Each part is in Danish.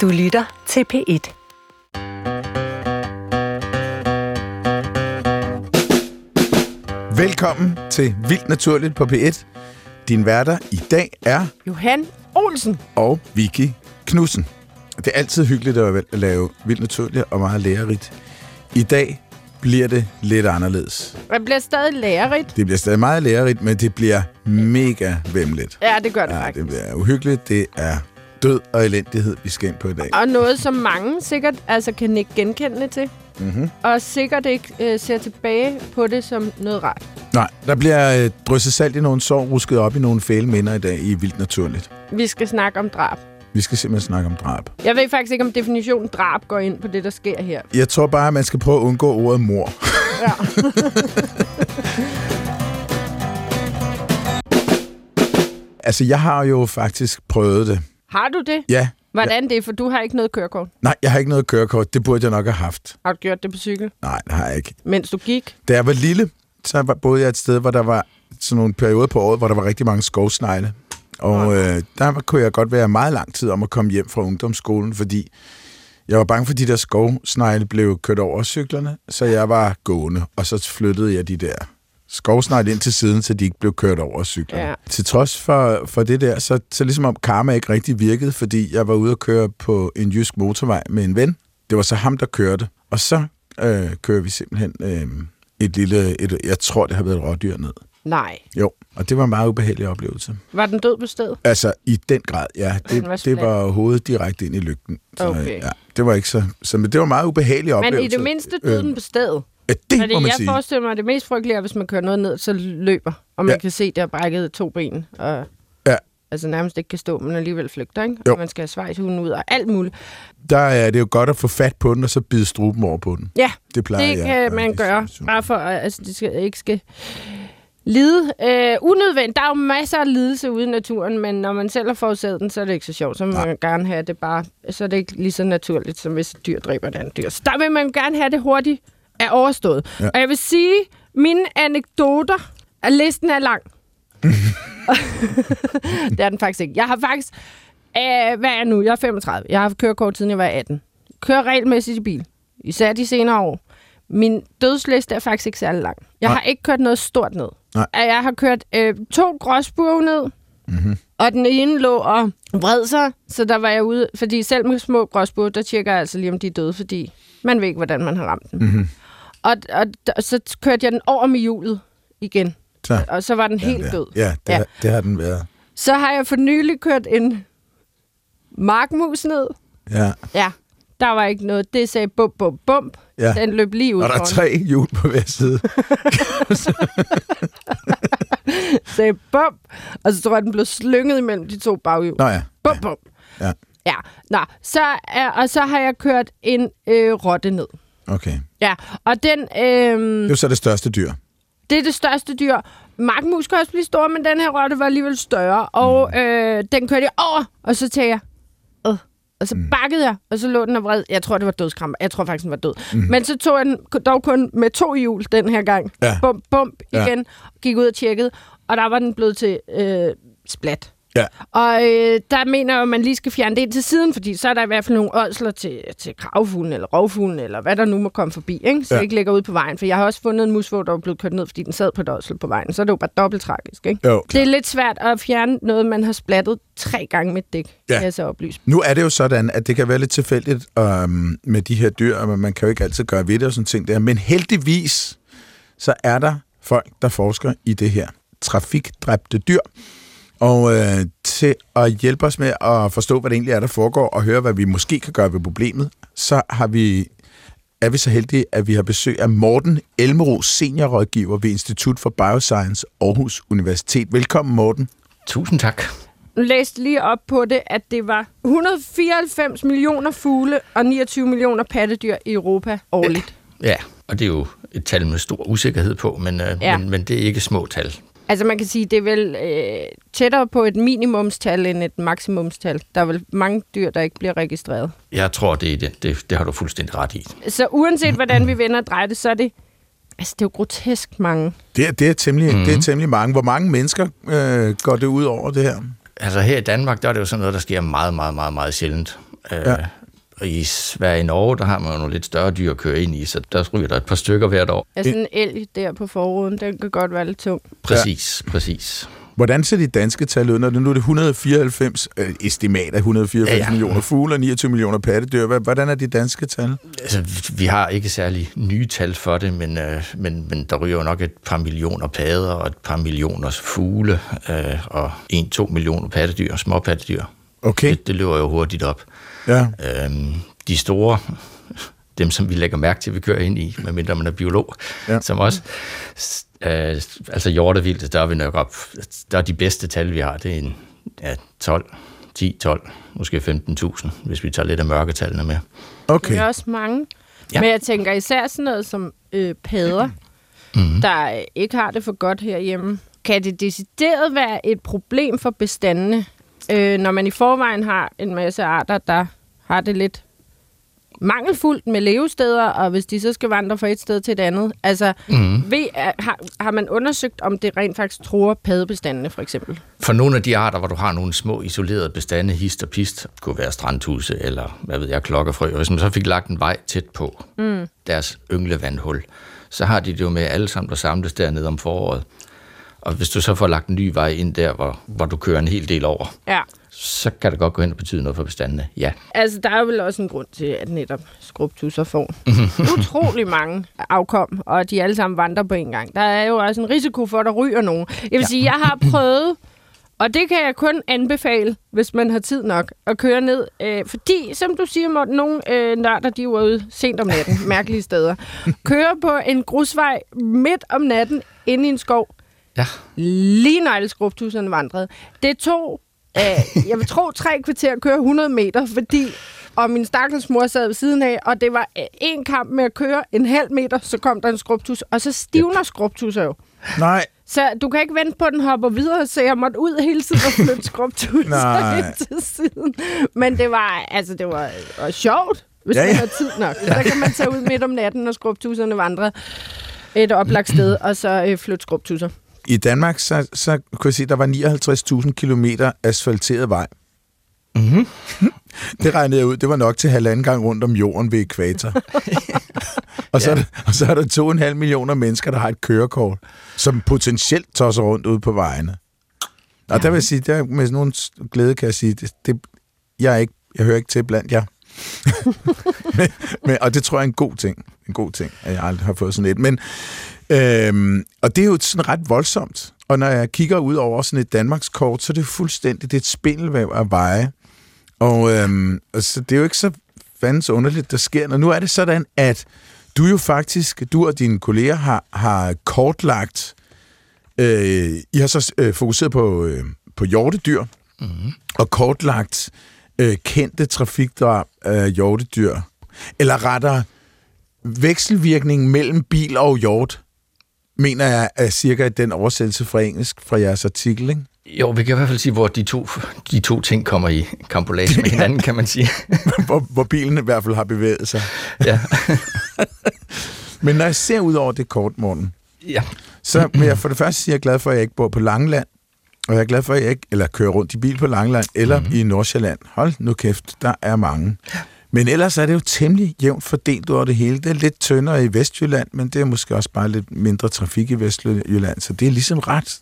Du lytter til P1. Velkommen til Vildt Naturligt på P1. Din værter i dag er Johan Olsen. og Vicky Knudsen. Det er altid hyggeligt at lave Vildt Naturligt og meget lærerigt. I dag bliver det lidt anderledes. Det bliver stadig lærerigt. Det bliver stadig meget lærerigt, men det bliver mega vemmeligt. Ja, det gør det Ja, faktisk. det bliver uhyggeligt. Det er død og elendighed, vi skal ind på i dag. Og noget, som mange sikkert altså, kan ikke genkende til. Mm-hmm. Og sikkert ikke øh, ser tilbage på det som noget rart. Nej, der bliver øh, drysset salt i nogle sår, rusket op i nogle fæle minder i dag i Vildt Naturligt. Vi skal snakke om drab. Vi skal simpelthen snakke om drab. Jeg ved faktisk ikke, om definitionen drab går ind på det, der sker her. Jeg tror bare, at man skal prøve at undgå ordet mor. Ja. Altså, jeg har jo faktisk prøvet det. Har du det? Ja. Hvordan det? For du har ikke noget kørekort. Nej, jeg har ikke noget kørekort. Det burde jeg nok have haft. Har du gjort det på cykel, Nej, det har jeg ikke. mens du gik? Da jeg var lille, så var- boede jeg et sted, hvor der var sådan nogle perioder på året, hvor der var rigtig mange skovsnegle. Og øh, der kunne jeg godt være meget lang tid om at komme hjem fra ungdomsskolen, fordi jeg var bange for, at de der skovsnegle blev kørt over cyklerne, så jeg var gående, og så flyttede jeg de der skovsnegle ind til siden, så de ikke blev kørt over af cyklerne. Ja. Til trods for, for det der, så, så ligesom om karma ikke rigtig virkede, fordi jeg var ude at køre på en jysk motorvej med en ven. Det var så ham, der kørte. Og så øh, kører vi simpelthen øh, et lille, et, jeg tror, det har været et rådyr ned. Nej. Jo, og det var en meget ubehagelig oplevelse. Var den død på stedet? Altså, i den grad, ja. Den var Det, det var hovedet direkte ind i lygten. Så, Okay. ja, det var ikke så, så men det var en meget ubehagelig Men oplevelse. i det mindste døde den på stedet. Ja, det Fordi må man jeg sige. forestiller mig, at det mest frygtelige er, hvis man kører noget ned, så løber. Og man Ja. kan se, der er brækket to ben. Og Ja. altså nærmest ikke kan stå, men alligevel flygter, ikke? Jo. Og man skal have svejshunden ud og alt muligt. Der er det jo godt at få fat på den, og så bide struben over på den. Ja, Det plejer det jeg kan at man i gøre. Bare for, at altså, det skal, ikke skal lide. Øh, unødvendigt. Der er jo masser af lidelse ude i naturen, men når man selv har forårsaget den, så er det ikke så sjovt. Så vil man gerne have det bare... Så er det ikke lige så naturligt, som hvis et dyr dræber et andet dyr. Så der vil man gerne have det hurtigt er overstået. Ja. Og jeg vil sige, mine anekdoter, at listen er lang. det er den faktisk ikke. Jeg har faktisk... Øh, hvad er jeg nu? Jeg er 35. Jeg har haft kørekort, siden jeg var 18. Kører regelmæssigt i bil. Især de senere år. Min dødsliste er faktisk ikke særlig lang. Jeg Nej. har ikke kørt noget stort ned. Nej. Jeg har kørt øh, to gråsbue ned, Mhm. og den ene lå og vred sig, så der var jeg ude. Fordi selv med små gråsbue, der tjekker jeg altså lige, om de er døde, fordi man ved ikke, hvordan man har ramt dem. Mhm. Og, og, og så kørte jeg den over med hjulet igen, Så, og så var den helt ja, død. Ja, det, Ja. ja. det har den været. Så har jeg for nylig kørt en markmus ned. Ja. Ja, der var ikke noget. Det sagde bump, bump, bump. ja. Den løb lige ud Og der er tre hjul på hver side. sagde bump, og så tror jeg, den blev slynget imellem de to baghjul. Nå ja. Bump, bump. Ja. Ja, nå, så, er, og så har jeg kørt en øh, rotte ned. Okay. Ja, og den, øh, Det er jo så det største dyr. det er det største dyr. Magmus kan også blive stor, men den her rotte var alligevel større. Og Mm. øh, den kørte jeg over, og så tænkte jeg, øh. Og så Mm. bakkede jeg, og så lå den og vred. Jeg tror, det var dødskram. Jeg tror faktisk, den var død. Mm. Men så tog jeg den dog kun med to hjul den her gang. Ja. Bump, bump Ja. igen. Gik ud og tjekkede, og der var den blevet til øh, splat. Ja. Og øh, der mener jeg, at man lige skal fjerne det til siden, fordi så er der i hvert fald nogle ådsler til, til kravfuglen eller rovfuglen, eller hvad der nu må komme forbi, ikke? så Ja. ikke ligger ude på vejen. For jeg har også fundet en musvåg, der var blevet kørt ned, fordi den sad på et ådsel på vejen. Så er det jo bare dobbelt tragisk. Ikke? Jo, Det er lidt svært at fjerne noget, man har splattet tre gange med dæk, Ja. jeg så oplyse. Nu er det jo sådan, at det kan være lidt tilfældigt øhm, med de her dyr, og man kan jo ikke altid gøre ved det og sådan ting der. Men heldigvis, så er der folk, der forsker i det her trafikdræbte dyr. Og øh, til at hjælpe os med at forstå, hvad det egentlig er, der foregår, og høre, hvad vi måske kan gøre ved problemet, så har vi, er vi så heldige, at vi har besøg af Morten Elmero, seniorrådgiver ved Institut for Bioscience Aarhus Universitet. Velkommen, Morten. Tusind tak. Nu læste lige op på det, at det var 194 millioner fugle og 29 millioner pattedyr i Europa årligt. Ja, og det er jo et tal med stor usikkerhed på, men, øh, Ja. men, men det er ikke små tal. Altså man kan sige, det er vel øh, tættere på et minimumstal end et maksimumstal. Der er vel mange dyr, der ikke bliver registreret. Jeg tror, det er det. Det, det har du fuldstændig ret i. Så uanset hvordan vi vender og drejer det, så er det, altså, det er jo grotesk mange. Det er, det er, temmelig, mm. det er temmelig mange. Hvor mange mennesker øh, går det ud over det her? Altså her i Danmark, der er det jo sådan noget, der sker meget, meget, meget, meget sjældent. Øh, Ja. Og i Sverige og Norge, der har man jo nogle lidt større dyr at køre ind i, så der ryger der et par stykker hvert år. Altså en elg der på forruden, den kan godt være lidt tung. Præcis, ja. præcis. Hvordan ser de danske tal ud, når det nu er det 194 øh, estimat af 194 ja, Ja, ja. ja. millioner fugle og 29 millioner pattedyr? Hvordan er de danske tal? Altså, vi har ikke særlig nye tal for det, men, øh, men, men der ryger jo nok et par millioner padder og et par millioner fugle øh, og en, to millioner pattedyr, små pattedyr. Okay, Det, det løber jo hurtigt op. ja. Øhm, de store, dem som vi lægger mærke til, vi kører ind i, medmindre man er biolog, Ja. som os, s- øh, altså hjortevildt, der er vi nok op, der er de bedste tal, vi har, det er en ja, 12, 10, 12, måske 15.000, hvis vi tager lidt af mørketallene med. Okay. Det er også mange. Ja. Men jeg tænker især sådan noget som øh, padder, mm-hmm. der ikke har det for godt herhjemme. Kan det decideret være et problem for bestandene, øh, når man i forvejen har en masse arter, der har det lidt mangelfuldt med levesteder, og hvis de så skal vandre fra et sted til et andet. Altså, mm. ved, har, har man undersøgt, om det rent faktisk truer padebestandene, for eksempel? For nogle af de arter, hvor du har nogle små isolerede bestande, hist og pist, kunne være strandhuse eller, hvad ved jeg, klokkerfrø, og hvis man så fik lagt en vej tæt på mm. deres ynglevandhul, så har de det jo med alle sammen, der samles dernede om foråret. Og hvis du så får lagt en ny vej ind der, hvor, hvor du kører en hel del over, Ja. så kan det godt gå hen og betyde noget for bestandene. Ja. Altså, der er jo vel også en grund til, at netop skrubtusser får utrolig mange afkom, og de alle sammen vandrer på en gang. Der er jo også en risiko for, at der ryger nogen. Jeg vil ja. sige, jeg har prøvet, og det kan jeg kun anbefale, hvis man har tid nok, at køre ned. Øh, fordi, som du siger, Morten, nogle øh, nørder, de jo ude sent om natten, mærkelige steder. Køre på en grusvej midt om natten, inde i en skov, Ja. lige når alle skrubtusserne vandrede. Det tog, øh, jeg vil tro, tre kvarter at køre 100 meter, fordi og min stakkels mor sad ved siden af, og det var øh, en kamp med at køre en halv meter, så kom der en skrubtus, og så stivner yep. skrubtusser jo. Nej, Så du kan ikke vente på, at den hopper videre, så jeg måtte ud hele tiden og flytte skrubtusser Nej. ind til siden. Men det var, altså, det var, var sjovt, hvis Ja, ja, ja. man har tid nok. Så kan man tage ud midt om natten, når skrubtusserne vandrer et oplagt sted, og så øh, flytte skrubtusser. I Danmark, så, så kunne jeg sige, der var 59.000 kilometer asfalteret vej. Mm-hmm. Det regnede jeg ud, det var nok til halvanden gang rundt om jorden ved ekvator. og, så er der, og så er der to og en halv millioner mennesker, der har et kørekort, som potentielt tosser rundt ude på vejene. Og der vil jeg sige, der med nogen glæde kan jeg sige, det, det, jeg, er ikke, jeg hører ikke til blandt jer. men, men, og det tror jeg er en god ting. En god ting, at jeg aldrig har fået sådan et. Men, øhm, og det er jo sådan ret voldsomt. Og når jeg kigger ud over sådan et Danmarkskort, så er det fuldstændig det er et spindelvæv af veje. Og øhm, altså, det er jo ikke så fandens underligt, der sker. Og nu er det sådan, at du jo faktisk, du og dine kolleger har, har kortlagt, øh, I har så øh, fokuseret på, øh, på hjortedyr, mm-hmm. og kortlagt øh, kendte trafikdrab af hjortedyr. Eller rettere, vekselvirkningen mellem bil og hjort, mener jeg er cirka den oversættelse fra engelsk fra jeres artikel, ikke? Jo, vi kan i hvert fald sige, hvor de to, de to ting kommer i kampolage med hinanden, kan man sige. hvor, hvor bilen i hvert fald har bevæget sig. ja. Men når jeg ser ud over det kort, Morten, ja. så vil jeg for det første sige, at jeg er glad for, at jeg ikke bor på Langeland. Og jeg er glad for, at jeg ikke eller kører rundt i bil på Langeland eller mm-hmm. i Nordsjælland. Hold nu kæft, der er mange. Men ellers er det jo temmelig jævnt fordelt over det hele. Det er lidt tyndere i Vestjylland, men det er måske også bare lidt mindre trafik i Vestjylland. Så det er ligesom ret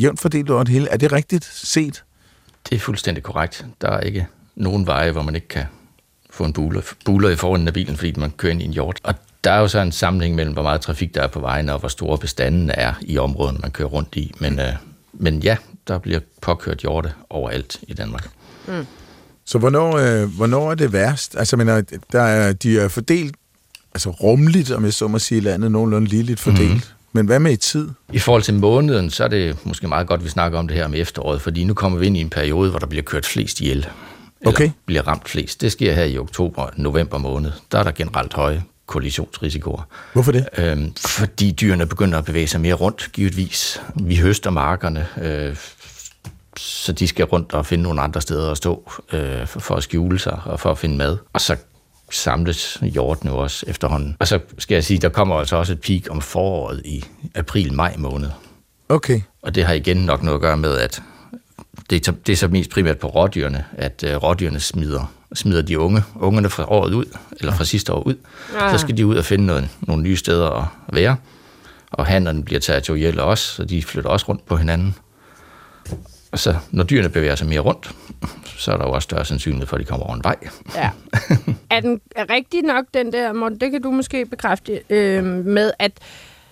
jævnt fordelt over det hele. Er det rigtigt set? Det er fuldstændig korrekt. Der er ikke nogen veje, hvor man ikke kan få en buler, buler i forhånden af bilen, fordi man kører ind i en hjort. Og der er jo så en sammenhæng mellem, hvor meget trafik der er på vejene, og hvor store bestanden er i områden, man kører rundt i. Men, øh, men ja, der bliver påkørt hjorte overalt i Danmark. Mm. Så hvornår, øh, hvornår er det værst? Altså, men, der er, de er fordelt altså rumligt, om jeg så må sige, landet nogenlunde ligeligt fordelt. Mm. Men hvad med i tid? I forhold til måneden, så er det måske meget godt, at vi snakker om det her om efteråret, fordi nu kommer vi ind i en periode, hvor der bliver kørt flest ihjel. Eller Okay. bliver ramt flest. Det sker her i oktober og november måned. Der er der generelt høje kollisionsrisikoer. Hvorfor det? Øhm, fordi dyrene begynder at bevæge sig mere rundt, givetvis. Vi høster markerne, øh, så de skal rundt og finde nogle andre steder at stå øh, for, for at skjule sig og for at finde mad. Og så samles hjortene jo også efterhånden. Og så skal jeg sige, der kommer altså også et peak om foråret i april-maj måned. Okay. Og det har igen nok noget at gøre med, at det er, det er så mest primært på rådyrene, at øh, rådyrene smider smider de unge, ungerne fra året ud, eller fra sidste år ud. Ah. Så skal de ud og finde noget, nogle nye steder at være. Og hannerne bliver territorielle også, så de flytter også rundt på hinanden. Og så når dyrene bevæger sig mere rundt, så er der jo også større sandsynlighed for, at de kommer over en vej. Ja. er den rigtig nok, den der, Morten, det kan du måske bekræfte, øh, med at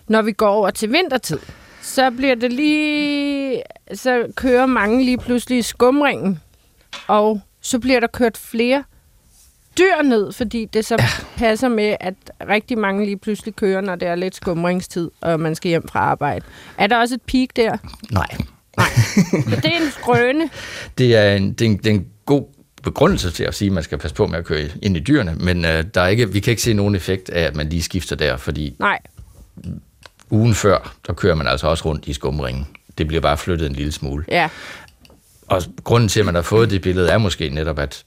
når vi går over til vintertid, så bliver det lige, så kører mange lige pludselig i skumringen, og så bliver der kørt flere dyr ned, fordi det så ja. passer med, at rigtig mange lige pludselig kører, når det er lidt skumringstid, og man skal hjem fra arbejde. Er der også et peak der? Nej. Det er en skrøne. Det er en, det er en, det er en god begrundelse til at sige, at man skal passe på med at køre ind i dyrene, men øh, der er ikke, vi kan ikke se nogen effekt af, at man lige skifter der, fordi Nej. ugen før, der kører man altså også rundt i skumringen. Det bliver bare flyttet en lille smule. Ja. Og grunden til, at man har fået det billede, er måske netop, at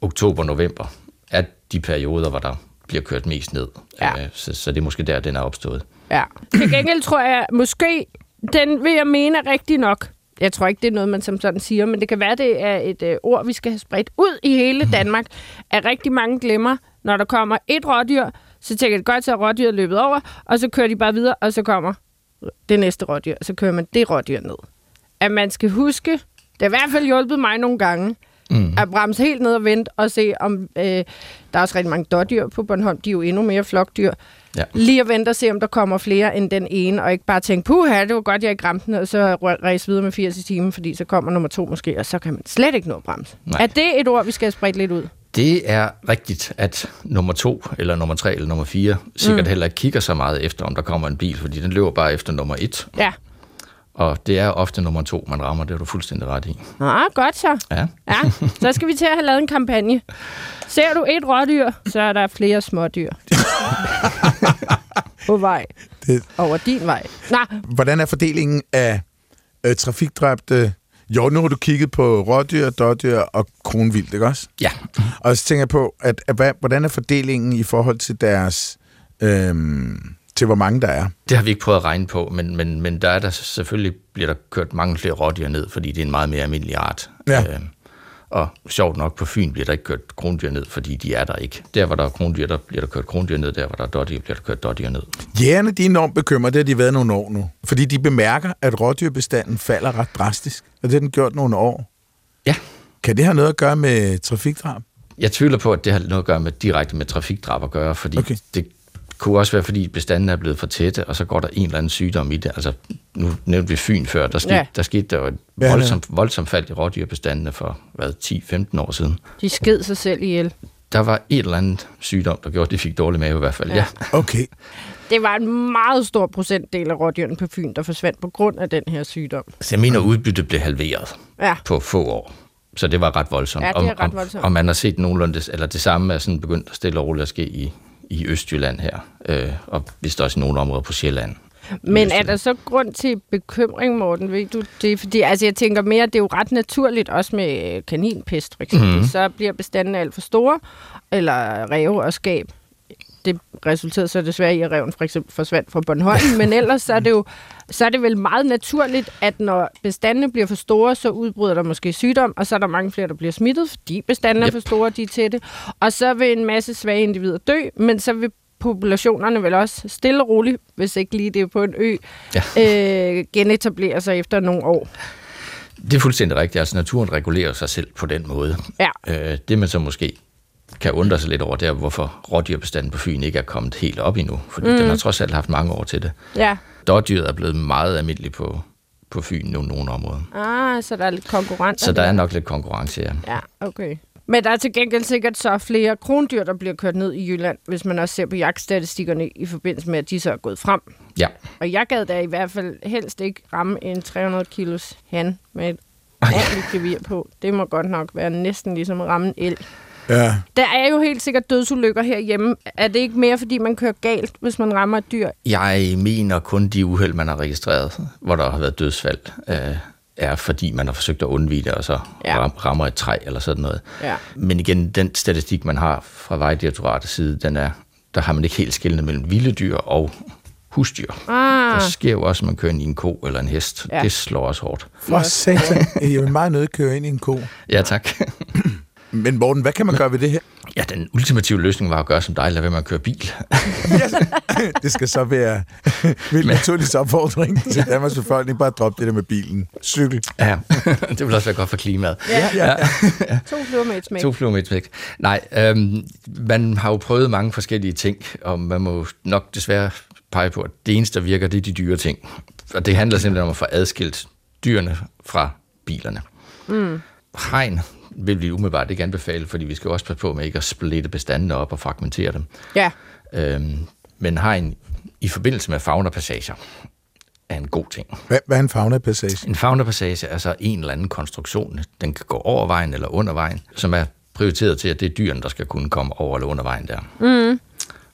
oktober-november er de perioder, hvor der bliver kørt mest ned. Ja. Øh, Så, så det er måske der, den er opstået. Ja. Til gengæld tror jeg, måske, den vil jeg mene er rigtig nok. Jeg tror ikke, det er noget, man som sådan siger, men det kan være, det er et øh, ord, vi skal have spredt ud i hele Danmark. At rigtig mange glemmer, når der kommer et rådyr, så tænker de godt, så er rådyret løbet over, og så kører de bare videre, og så kommer det næste rådyr, og så kører man det rådyr ned. At man skal huske, det har i hvert fald hjulpet mig nogle gange, mm. at bremse helt ned og vente og se, om øh, der er også rigtig mange dårdyr på Bornholm, de er jo endnu mere flokdyr. Ja. Lige at vente og se, om der kommer flere end den ene, og ikke bare tænke, puha, det var godt, jeg ikke ramte den, og så ræse videre med 80 i timen, fordi så kommer nummer to måske, og så kan man slet ikke nå at bremse. Nej. Er det et ord, vi skal have spredt lidt ud? Det er rigtigt, at nummer to, eller nummer tre, eller nummer fire sikkert mm. heller ikke kigger så meget efter, om der kommer en bil, fordi den løber bare efter nummer et. Ja. Og det er ofte nummer to, man rammer, det er du fuldstændig ret i. Ah, godt så. Ja. Ja, så skal vi til at have lavet en kampagne. Ser du et rådyr, så er der flere smådyr. på vej. Det- Over din vej. Nej, Hvordan er fordelingen af øh, trafikdræbte? Jo, nu har du kigget på rådyr, dårdyr og kronvildt, ikke også? Ja. Og så tænker jeg på, at, at hvordan er fordelingen i forhold til deres... Øhm, til hvor mange der er? Det har vi ikke prøvet at regne på, men, men, men der er der selvfølgelig bliver der kørt mange flere rådyr ned, fordi det er en meget mere almindelig art. Ja. Øh, og sjovt nok på Fyn bliver der ikke kørt krondyr ned, fordi de er der ikke. Der, hvor der er krondyr, der bliver der kørt krondyr ned. Der, hvor der er dårdyr, bliver der kørt dårdyr ned. Jægerne, de er enormt bekymrede, det har de været nogle år nu. Fordi de bemærker, at rådyrbestanden falder ret drastisk. Og det har den gjort nogle år. Ja. Kan det have noget at gøre med trafikdrab? Jeg tvivler på, at det har noget at gøre med direkte med trafikdrab at gøre, fordi Okay. det kunne også være, fordi bestanden er blevet for tætte, og så går der en eller anden sygdom i det. Altså, nu nævnte vi Fyn før, der skete, Ja. der skete der jo et Ja, voldsomt, voldsomt fald i rådyrbestandene for, hvad, 10-15 år siden. de sked sig selv ihjel. Der var et eller andet sygdom, der gjorde, at de fik dårlig mave i hvert fald. Ja. Ja. Okay. Det var en meget stor procentdel af rådyrene på Fyn, der forsvandt på grund af den her sygdom. Så jeg mener, udbyttet blev halveret Ja, på få år. Så det var ret voldsomt. Ja, det er og, ret og- voldsomt. Og man har set nogenlunde, det, eller det samme er sådan begyndt at stille og roligt at ske i, i Østjylland her, øh, og vist også i nogle områder på Sjælland. Men er der så grund til bekymring, Morten? Ved du det? Fordi altså, jeg tænker mere, det er jo ret naturligt, også med øh, kaninpest for eksempel. Mm-hmm. Så bliver bestandene alt for store, eller ræve og skab. Det resulterede så desværre i, at reven for eksempel forsvandt fra Bornholm. Men ellers så er det jo så er det vel meget naturligt, at når bestandene bliver for store, så udbryder der måske sygdom, og så er der mange flere, der bliver smittet, fordi bestandene yep. er for store, de er tætte. Og så vil en masse svage individer dø, men så vil populationerne vel også stille og roligt, hvis ikke lige det er på en ø, Ja. øh, genetablere sig efter nogle år. Det er fuldstændig rigtigt. Altså naturen regulerer sig selv på den måde. Ja. Øh, det man så måske kan undre sig lidt over, det er, hvorfor rådyrbestanden på Fyn ikke er kommet helt op endnu. Fordi mm. den har trods alt haft mange år til det. Ja. Dårdyret er blevet meget almindelig på, på Fyn nu nogle områder. Ah, så der er lidt konkurrence. Så der er nok lidt konkurrence her. Ja, okay. Men der er til gengæld sikkert så flere krondyr, der bliver kørt ned i Jylland, hvis man også ser på jagtstatistikkerne i forbindelse med, at de så er gået frem. Ja. Og jeg gad da i hvert fald helst ikke ramme en 300 kilos han med et ja. ordentligt gevir på. Det må godt nok være næsten ligesom at ramme en el. Ja. Der er jo helt sikkert dødsulykker herhjemme. Er det ikke mere, fordi man kører galt, hvis man rammer et dyr? Jeg mener kun de uheld, man har registreret, hvor der har været dødsfald, øh, er fordi man har forsøgt at undvige det, og så Ja. rammer et træ eller sådan noget. Ja. Men igen, den statistik, man har fra Vejdirektoratets side, den er, der har man ikke helt skillende mellem vilde dyr og husdyr. Ah, Der sker jo også, at man kører ind i en ko eller en hest. Ja. Det slår også hårdt. For satan. Jeg vil meget nødt køre ind i en ko. Ja, tak. Men Morten, hvad kan man gøre ved det her? Ja, den ultimative løsning var at gøre som dig, lade være med at køre bil. Det skal så være Vil naturligvis opfordring til Danmarks befolkning. Bare drop det der med bilen. Cykel. ja, det vil også være godt for klimaet. Ja, Ja. to fluer med et smæk. To fluer med et smæk. Nej, øhm, man har jo prøvet mange forskellige ting, og man må nok desværre pege på, at det eneste, der virker, det er de dyre ting. Og det handler simpelthen om at få adskilt dyrene fra bilerne. Mm. Hegn vil vi umiddelbart ikke anbefale, fordi vi skal også passe på med ikke at splitte bestandene op og fragmentere dem. Ja, Øhm, men hegn i forbindelse med faunapassager er en god ting. Hvad, hvad er en fauna-passage? En faunapassage er så en eller anden konstruktion. Den kan gå over vejen eller under vejen, som er prioriteret til, at det er dyrene, der skal kunne komme over eller under vejen der. Mm.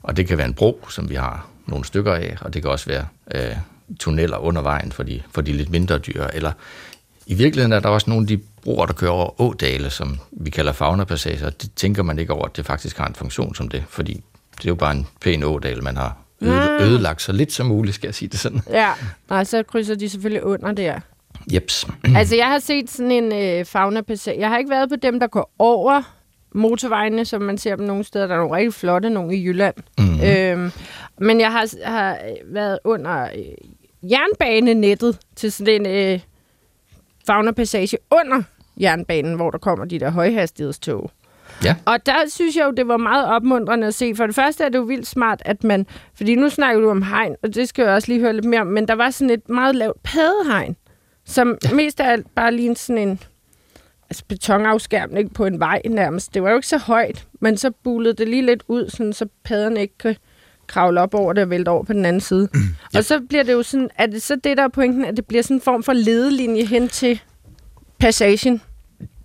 Og det kan være en bro, som vi har nogle stykker af, og det kan også være øh, tunneller under vejen for de, for de lidt mindre dyr. Eller i virkeligheden er der også nogle af de broer, der kører over ådale, som vi kalder faunapassager. Det tænker man ikke over, at det faktisk har en funktion som det, fordi det er jo bare en pæn ådal, man har øde, ødelagt så lidt som muligt, skal jeg sige det sådan. ja. Og så krydser de selvfølgelig under der. Jeps. Altså, jeg har set sådan en øh, fauna passage. Jeg har ikke været på dem, der går over motorvejene, som man ser dem nogle steder. Der er nogle rigtig flotte, nogle i Jylland. Mm-hmm. Øhm, men jeg har, har været under øh, jernbanenettet til sådan en øh, fauna passage under jernbanen, hvor der kommer de der højhastighedstog. Ja. Og der synes jeg jo, det var meget opmuntrende at se. For det første er det jo vildt smart, at man... Fordi nu snakker du om hegn, og det skal jeg også lige høre lidt mere om. Men der var sådan et meget lavt padehegn, som ja. mest af alt bare lignede sådan en altså betonafskærmning på en vej nærmest. Det var jo ikke så højt, men så bulede det lige lidt ud, sådan, så paderne ikke kan kravle op over det og vælte over på den anden side. ja. Og så bliver det jo sådan, er det så det, der er pointen, at det bliver sådan en form for ledelinje hen til passagen?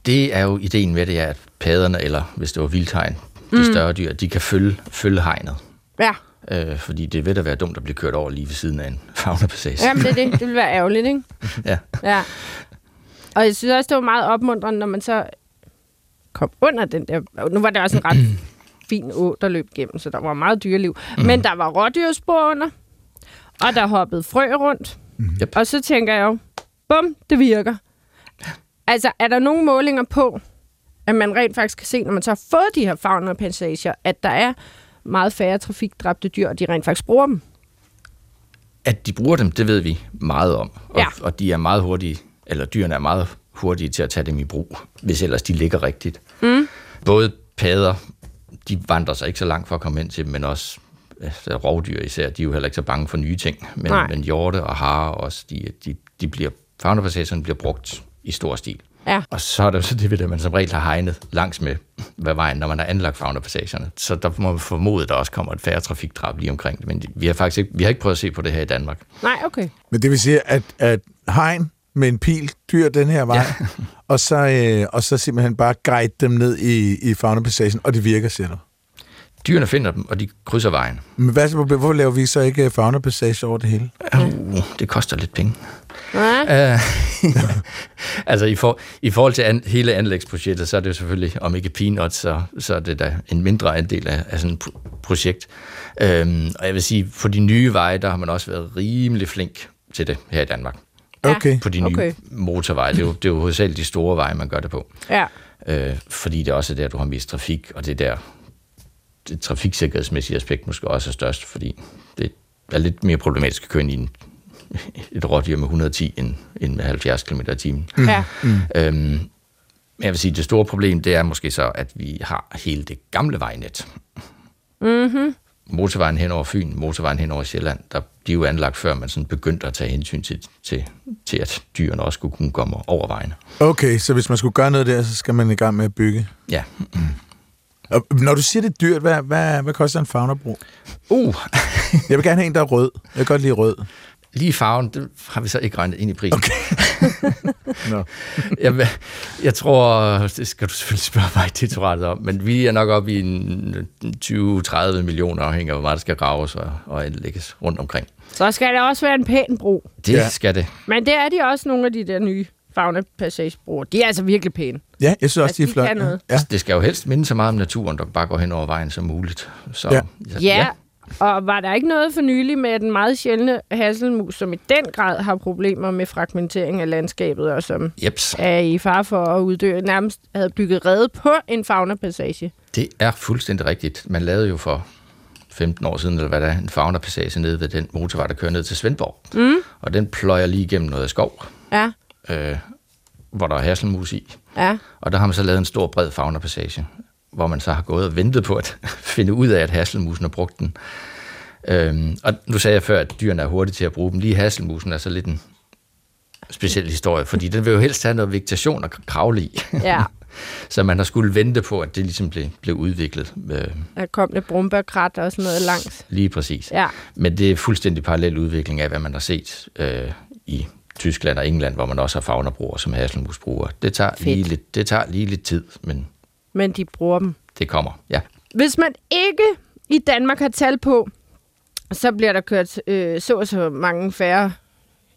Det er jo ideen med det, er, at paderne, eller hvis det var vildtegn, de mm. større dyr, de kan følge, følge hegnet. Ja, Øh, fordi det vil da være dumt at blive kørt over lige ved siden af en faunapassage. Jamen, det er det. Det vil være ærgerligt, ikke? ja. Ja. Og jeg synes også, det var meget opmuntrende, når man så kom under den der... Nu var det også en ret fin å, der løb igennem, så der var meget dyreliv. Mm. Men der var rådyrspor under, og der hoppede frø rundt. Yep. Og så tænker jeg jo, bum, det virker. Altså, er der nogle målinger på, at man rent faktisk kan se, når man så har fået de her fauna-passager, at der er meget færre trafikdræbte dyr, og de rent faktisk bruger dem? At de bruger dem, det ved vi meget om. Og, Ja. og de er meget hurtige, eller dyrene er meget hurtige til at tage dem i brug, hvis ellers de ligger rigtigt. Mm. Både padder, de vandrer sig ikke så langt for at komme ind til dem, men også altså, rovdyr især, de er jo heller ikke så bange for nye ting. Men, Nej. men hjorte og harer også, de, de, de bliver, faunapassagerne bliver brugt i stor stil. Ja. Og så er det jo så det, at man som regel har hegnet langs med hvad vejen, når man har anlagt faunapassagerne. Så der må man formode, at der også kommer et færre trafikdrab lige omkring det. Men vi har faktisk ikke, vi har ikke prøvet at se på det her i Danmark. Nej, okay. Men det vil sige, at, at hegn med en pil dyr den her vej, ja. og, så, øh, og så simpelthen bare guide dem ned i, i fauna-passagen, og det virker, siger du. Dyrene finder dem, og de krydser vejen. Men hvad, hvor, hvorfor laver vi så ikke fauna-passage over det hele? Uh, det koster lidt penge. Ja. Uh, altså i, for, i forhold til an, hele anlægsprojektet, så er det jo selvfølgelig, om ikke peanuts, så, så er det da en mindre andel af, af sådan et pro- projekt. Um, og jeg vil sige, for de nye veje, der har man også været rimelig flink til det her i Danmark. Okay. På de nye Okay. motorveje. Det er, jo, det er jo hovedsageligt de store veje, man gør det på. Ja. Øh, fordi det også er der, du har mest trafik, og det er der, det trafiksikkerhedsmæssige aspekt måske også er størst, fordi det er lidt mere problematisk at køre ind i en, et rådyr med 110 end, end med 70 km i timen. Ja. Øhm, men jeg vil sige, det store problem, det er måske så, at vi har hele det gamle vejnet. Mm-hmm. Motorvejen hen over Fyn, motorvejen hen over Sjælland, der, de jo anlagt før man sådan begyndte at tage hensyn til, til, til, at dyrene også skulle kunne komme over vejen. Okay, så hvis man skulle gøre noget der, så skal man i gang med at bygge. Ja. Og når du siger, det er dyrt, hvad, hvad, hvad koster en faunabro? Uh, Jeg vil gerne have en, der er rød. Jeg kan godt lide rød. Lige farven, det har vi så ikke regnet ind i prisen. Okay. Nå. jeg, jeg tror, det skal du selvfølgelig spørge Vejdirektoratet om, men vi er nok oppe i en 20-30 millioner, afhængig af, hvor meget der skal graves og, og anlægges rundt omkring. Så skal der også være en pæn bro. Det Ja. ja. skal det. Men det er de også nogle af de der nye fauna passagebroer. De er altså virkelig pæne. Ja, jeg synes også, Altså, de er de flotte. noget. Ja. Det skal jo helst minde så meget om naturen, der bare går hen over vejen som muligt. Så, Ja. Ja, Og var der ikke noget for nylig med, den meget sjældne hasselmus, som i den grad har problemer med fragmentering af landskabet, og som Jeps. er i far for at uddø, nærmest havde bygget rede på en faunapassage. Det er fuldstændig rigtigt. Man lavede jo for 15 år siden, eller hvad der er, en faunapassage nede ved den motorvej, der kører ned til Svendborg. Mm. Og den pløjer lige igennem noget skov, Ja, øh, hvor der er hasselmus i. ja, Og der har man så lavet en stor, bred faunapassage, hvor man så har gået og ventet på at finde ud af, at hasselmusen har brugt den. Øhm, og nu sagde jeg før, at dyrene er hurtige til at bruge dem. Lige hasselmusen er så lidt en speciel historie, fordi den vil jo helst have noget vegetation at kravle i. ja. så man har skulle vente på, at det ligesom blev, blev udviklet. Der kom lidt brumbærkrat og sådan noget langs. lige præcis. Ja, Men det er fuldstændig parallel udvikling af, hvad man har set øh, i Tyskland og England, hvor man også har faunabrugere som hasselmusbrugere. Det tager, Fedt. lige lidt, det tager lige lidt tid, men men de bruger dem. det kommer. Ja. Hvis man ikke i Danmark har tal på, så bliver der kørt øh, så og så mange færre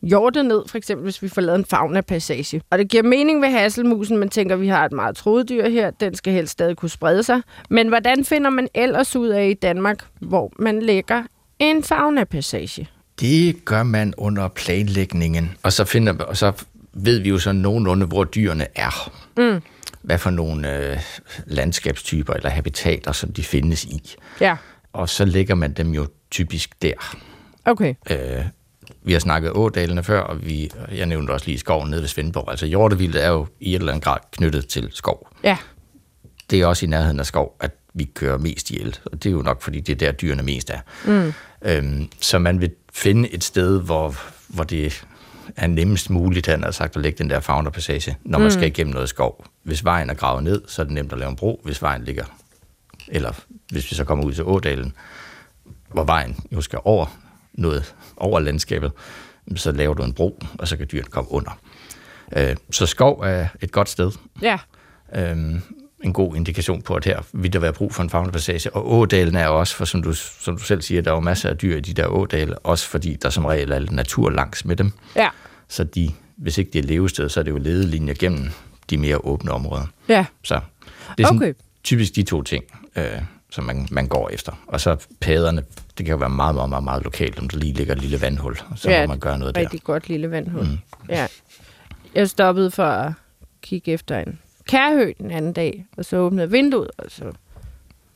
hjorte ned, for eksempel hvis vi får lavet en fauna-passage. Og det giver mening ved hasselmusen, man tænker, vi har et meget troet dyr her, den skal helst stadig kunne sprede sig. Men hvordan finder man ellers ud af i Danmark, hvor man lægger en fauna-passage? Det gør man under planlægningen, og så, finder, og så ved vi jo så nogenlunde, hvor dyrene er. Mm. Hvad for nogle øh, landskabstyper eller habitater, som de findes i. Ja, Og så lægger man dem jo typisk der. okay. Øh, vi har snakket ådalene før, og vi, jeg nævnte også lige skoven nede ved Svendborg. Altså hjortevildet er jo i et eller andet grad knyttet til skov. Ja, Det er også i nærheden af skov, at vi kører mest ihjel. Og det er jo nok, fordi det er der, dyrene mest er. Mm. Øhm, så man vil finde et sted, hvor, hvor det er nemmest muligt, han har sagt, at lægge den der faunapassage, når man skal igennem noget skov. Hvis vejen er gravet ned, så er det nemt at lave en bro. Hvis vejen ligger, eller hvis vi så kommer ud til Ådalen, hvor vejen jo skal over noget, over landskabet, så laver du en bro, og så kan dyrene komme under. Øh, så skov er et godt sted. ja, Øhm, en god indikation på, at her vil der være brug for en faunapassage. Og ådalen er også, for som du, som du selv siger, der er jo masser af dyr i de der ådale, også fordi der som regel er natur langs med dem. ja, Så de, hvis ikke det er levested, så er det jo ledelinjer gennem de mere åbne områder. ja. Så det er sådan Okay. typisk de to ting, øh, som man, man går efter. Og så paderne, det kan jo være meget, meget, meget, meget lokalt, om der lige ligger et lille vandhul, så Ja, må man gøre noget der. rigtig godt lille vandhul. Mm. Ja. Jeg stoppede for at kigge efter en kærhø den anden dag, og så åbnede vinduet, og så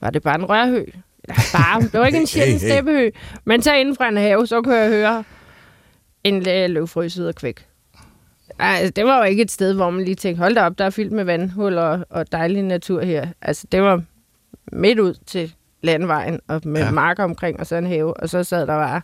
var det bare en rørhø. Eller bare, det var ikke en sjælden Hey, hey. steppehø. Men så inden fra en have, så kunne jeg høre en la- løvfrøs ud og kvæk. Altså, det var jo ikke et sted, hvor man lige tænkte, hold da op, der er fyldt med vandhuller og, og dejlig natur her. Altså, det var midt ud til landvejen, og med ja. Marker omkring, og så en have, og så sad der bare...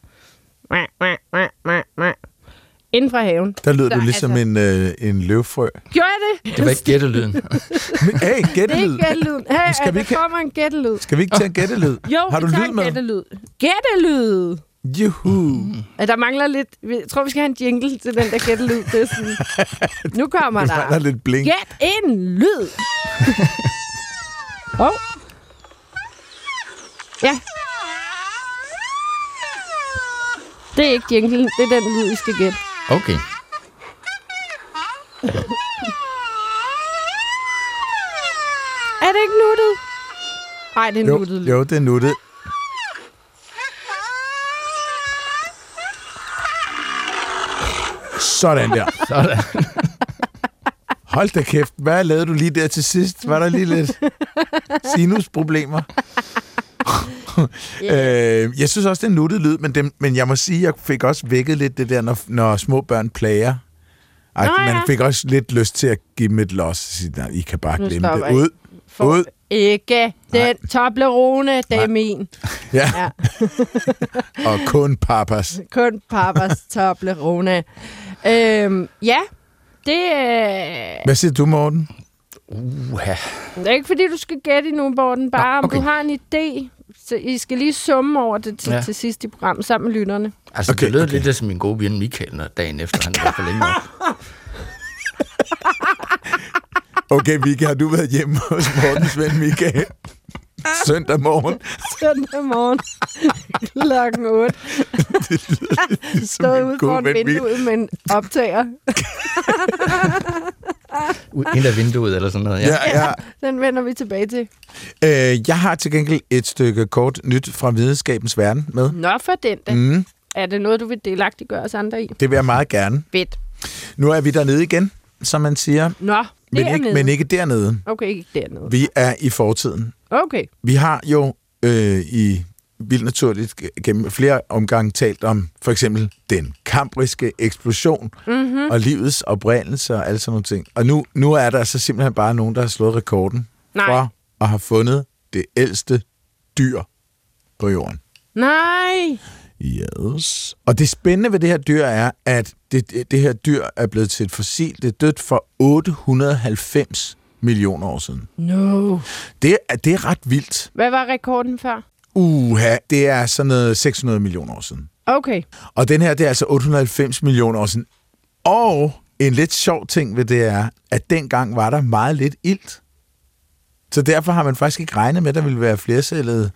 Inden fra haven. Der lyder Der- du ligesom altså- en, øh, en løvfrø. Gjorde jeg det? Det var ikke gættelyden. Men, hey, Det er gættelyd. ikke gættelyden. Hey, Skal vi der ikke- kommer en gættelyd. Skal vi ikke tage en gættelyd? Jo, Har du vi tager lyd en med? gættelyd. Gættelyd! Juhu. Ja, Der mangler lidt... Jeg tror, vi skal have en jingle til den der gættelyd. Det er sådan... Nu kommer Der er der... lidt blink. Gæt en lyd! Åh. oh. Ja. Det er ikke jinglen. Det er den lyd, I skal gætte. Okay. Er det ikke nuttet? Nej, det er Jo, nuttet jo, det er nuttet. Sådan der. Sådan. Hold da kæft. Hvad lavede du lige der til sidst? Var der lige lidt sinusproblemer? øh, jeg synes også, det er en nuttet lyd, men, dem, men jeg må sige, jeg fik også vækket lidt det der, når, når små børn plager. Ej, Nå, man ja. fik også lidt lyst til at give dem et los. Sige, nej, I kan bare Nu glemme det. Ud. For Ud. ikke den Toblerone, det er Nej. min. Ja, Ja. og kun papas. Kun papas Toblerone. Øhm, ja, det er, Hvad siger du, Morten? Uha. det er ikke fordi, du skal gætte endnu, Borten. Bare Nå, okay. om du har en idé. Så I skal lige summe over det til, ja. Til sidst i programmet sammen med lytterne. Altså, Okay, det lød okay. lidt som min gode ven Michael, når dagen efter han var for længe. Okay, Vika, har du været hjemme hos Mortens ven Michael? Søndag morgen. Søndag morgen klokken 8. Som Stod min ude gode foran ven vinduet med en optager. Ind af vinduet eller sådan noget. Ja. Ja, ja. Den vender vi tilbage til. Øh, jeg har til gengæld et stykke kort nyt fra videnskabens verden med. Nå, for den da. Mm, Er det noget, du vil delagtiggøre os andre i? det vil jeg meget gerne. Fedt. Nu er vi dernede igen, som man siger. Nå, Men ikke, men ikke dernede. Okay, ikke dernede. Vi er i fortiden. Okay. Vi har jo øh, i vildt naturligt gennem flere omgange talt om for eksempel den kambriske eksplosion mm-hmm. og livets oprindelse og alle sådan nogle ting. Og nu, nu er der så simpelthen bare nogen, der har slået rekorden Nej. for at have fundet det ældste dyr på jorden. Nej. Yes. Og det spændende ved det her dyr er, at det, det, det her dyr er blevet til et fossil. Det er dødt for 890 millioner år siden. No. Det, er- det er ret vildt. Hvad var rekorden før? Uha, det er sådan noget 600 millioner år siden. Okay. Og den her, det er altså 890 millioner år siden. Og en lidt sjov ting ved det er, at dengang var der meget lidt ilt. Så derfor har man faktisk ikke regnet med, at der ville være flercellede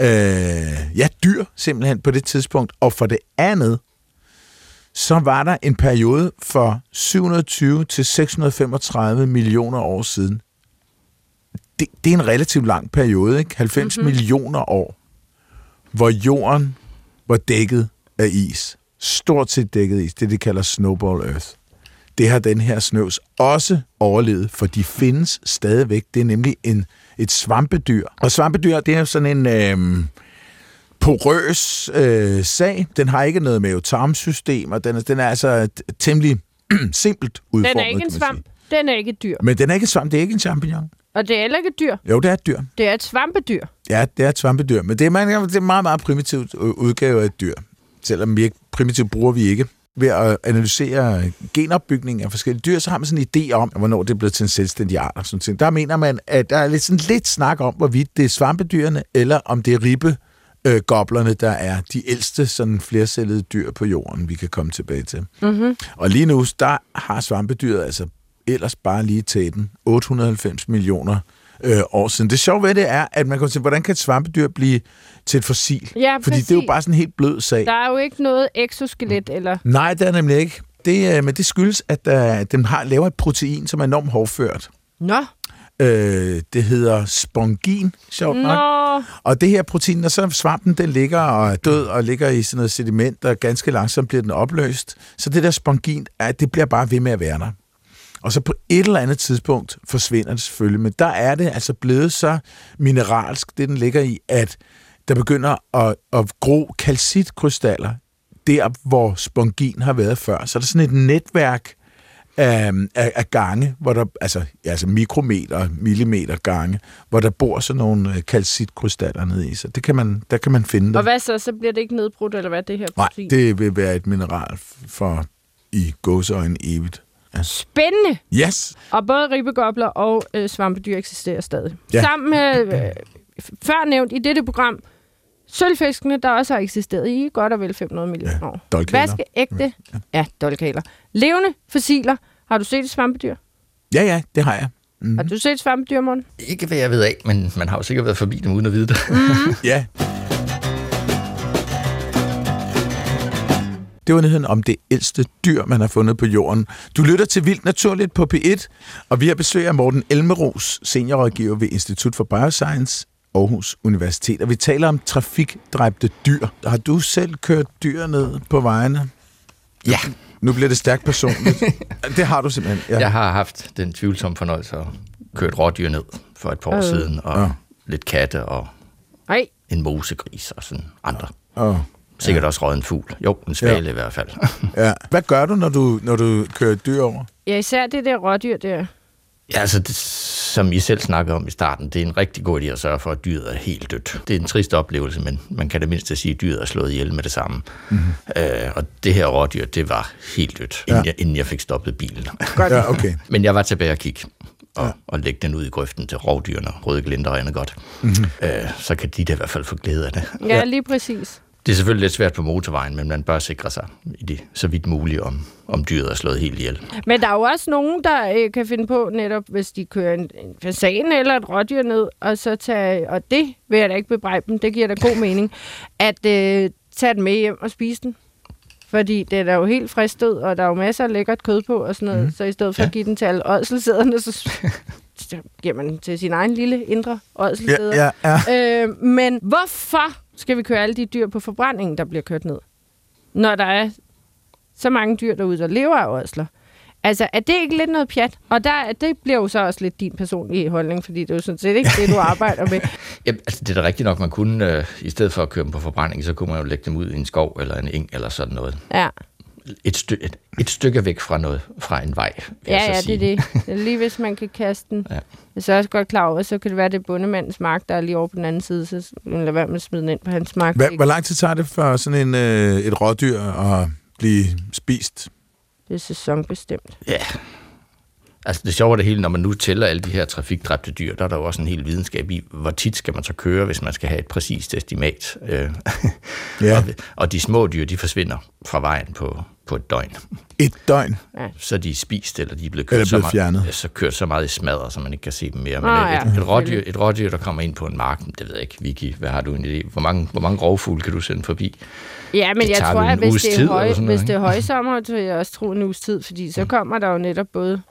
øh, ja, dyr simpelthen på det tidspunkt. Og for det andet, så var der en periode for 720 til 635 millioner år siden. Det, det er en relativt lang periode, ikke? 90 mm-hmm. millioner år, hvor jorden var dækket af is. Stort set dækket af is. Det, de kalder snowball earth. Det har den her snøvs også overlevet, for de findes stadigvæk. Det er nemlig en, et svampedyr. Og svampedyr, det er sådan en øh, porøs øh, sag. Den har ikke noget mavetarmsystem, og den, er- den er altså temmelig simpelt udformet. Den er ikke en svamp. Den er ikke et dyr. Men den er ikke et svamp, det er ikke en champignon. Og det er heller ikke et dyr. Jo, det er et dyr. Det er et svampedyr. Ja, det er et svampedyr, men det er, man, det er en meget, meget primitivt udgave af et dyr. Selvom vi ikke, primitivt bruger vi ikke. Ved at analysere genopbygning af forskellige dyr, så har man sådan en idé om, hvornår det er blevet til en selvstændig art. Og sådan ting. Der mener man, at der er lidt, sådan lidt snak om, hvorvidt det er svampedyrene, eller om det er ribbe øh, goblerne, der er de ældste sådan flercellede dyr på jorden, vi kan komme tilbage til. Mm-hmm. Og lige nu, der har svampedyret altså ellers bare lige tæten 890 millioner øh, år siden. Det sjove ved det er, at man kan sige, hvordan kan et svampedyr blive til et fossil? Ja, Fordi det er jo præcis. bare sådan en helt blød sag. Der er jo ikke noget exoskelet eller... Nej, det er nemlig ikke. Det, øh, men det skyldes, at øh, den har, laver et protein, som er enormt hårdført. Nå. Øh, det hedder spongin, sjovt nok. Nå. Og det her protein, når så svampen den ligger og er død og ligger i sådan noget sediment, og ganske langsomt bliver den opløst, så det der spongin, er, det bliver bare ved med at være der. Og så på et eller andet tidspunkt forsvinder det selvfølgelig, men der er det altså blevet så mineralsk, det den ligger i, at der begynder at, at gro kalcitkrystaller der, hvor spongin har været før. Så er der sådan et netværk af, af, af gange, hvor der, altså, altså mikrometer, millimeter gange, hvor der bor sådan nogle øh, kalcitkrystaller nede i. Så det kan man, der kan man finde Og det. hvad så? Så bliver det ikke nedbrudt, eller hvad det her Nej, protein? det vil være et mineral for i gåseøjne evigt. Spændende! Yes! Og både ribbegobler og øh, svampedyr eksisterer stadig. Ja. Ja. Sammen med, øh, før nævnt i dette program, sølvfiskene, der også har eksisteret i godt og vel 500 millioner Ja, år. dolkaler. Hvad skal ægte? Ja, dolkaler. Levende fossiler. Har du set et svampedyr? Ja, ja, det har jeg. Mm. Har du set et svampedyr, Morten? Ikke hvad jeg ved af, men man har jo sikkert været forbi dem uden at vide det. Ja. Det var nyheden om det ældste dyr, man har fundet på jorden. Du lytter til Vildt Naturligt på P1, og vi har besøg af Morten Elmeros, seniorrådgiver ved Institut for Bioscience, Aarhus Universitet. Og vi taler om trafikdræbte dyr. Har du selv kørt dyr ned på vejene? ja, Nu bliver det stærkt personligt. det har du simpelthen. Ja. jeg har haft den tvivlsomme fornøjelse at køre et rådyr ned for et par år Øh. siden, og Ja. lidt katte og Nej. en mosegris og sådan andre. Oh, Sikkert også røget en fugl. Jo, en svale ja. i hvert fald. ja. Hvad gør du, når du, når du kører et dyr over? Ja, især det der rådyr der. Ja, altså, det, som I selv snakkede om i starten, det er en rigtig god idé at sørge for, at dyret er helt dødt. Det er en trist oplevelse, men man kan da mindst sige, at dyret er slået ihjel med det samme. Mm-hmm. Øh, og det her rådyr, det var helt dødt, inden, Ja. jeg, inden jeg fik stoppet bilen. Godt. Ja, okay. men jeg var tilbage og kigge og, ja. og lægge den ud i grøften til rovdyrene. Røde glinter ender godt. Mm-hmm. Øh, så kan de da i hvert fald få glæde af det. Ja, ja, lige præcis. Det er selvfølgelig lidt svært på motorvejen, men man bør sikre sig i det, så vidt muligt, om, om dyret er slået helt ihjel. Men der er jo også nogen, der øh, kan finde på netop, hvis de kører en, en fasan eller et rådyr ned, og så tage, og det vil jeg da ikke bebrejde dem, det giver da god mening, at øh, tage den med hjem og spise den. Fordi det er jo helt fristet, og der er jo masser af lækkert kød på og sådan noget. Mm. Så i stedet for ja. at give den til alle ådselsæderne, så, så giver man den til sin egen lille indre ådselsæder. Ja, ja, ja. Øh, men hvorfor skal vi køre alle de dyr på forbrændingen, der bliver kørt ned? Når der er så mange dyr derude, der lever af ådsler. Altså, er det ikke lidt noget pjat? Og der, det bliver jo så også lidt din personlige holdning, fordi det er jo sådan set ikke det, du arbejder med. Ja, altså, det er da rigtigt nok, man kunne, øh, i stedet for at køre dem på forbrænding, så kunne man jo lægge dem ud i en skov eller en eng eller sådan noget. Ja, Et, sty- et, et stykke væk fra noget, fra en vej, vil ja, jeg så ja sige. det er det. Lige hvis man kan kaste den. Ja. Jeg er så også godt klar over, så kan det være, det er bundemandens mark, der er lige over på den anden side, så lad være med at smide den ind på hans mark. Hvor, hvor lang tid tager det for sådan en, øh, et rådyr at blive spist? Det er sæsonbestemt. Ja. Altså det sjove er det hele, når man nu tæller alle de her trafikdræbte dyr, der er der jo også en hel videnskab i, hvor tit skal man så køre, hvis man skal have et præcist estimat. Øh, Ja. og, og de små dyr, de forsvinder fra vejen på, på et døgn. Et døgn. Så de er spist, eller de er blevet kørt, Eller så, blevet meget, fjernet. ja, så kørt så meget i smadret, så man ikke kan se dem mere. Men Ah, et, ja, et, et, rådyr, et rådyr, der kommer ind på en mark, det ved jeg ikke, Vicky, hvad har du en idé? Hvor mange, hvor mange rovfugle kan du sende forbi? Ja, men Det jeg tror, at hvis det, er høj, noget, hvis det er højsommer, så vil jeg også tro en uges tid, fordi så kommer der jo netop både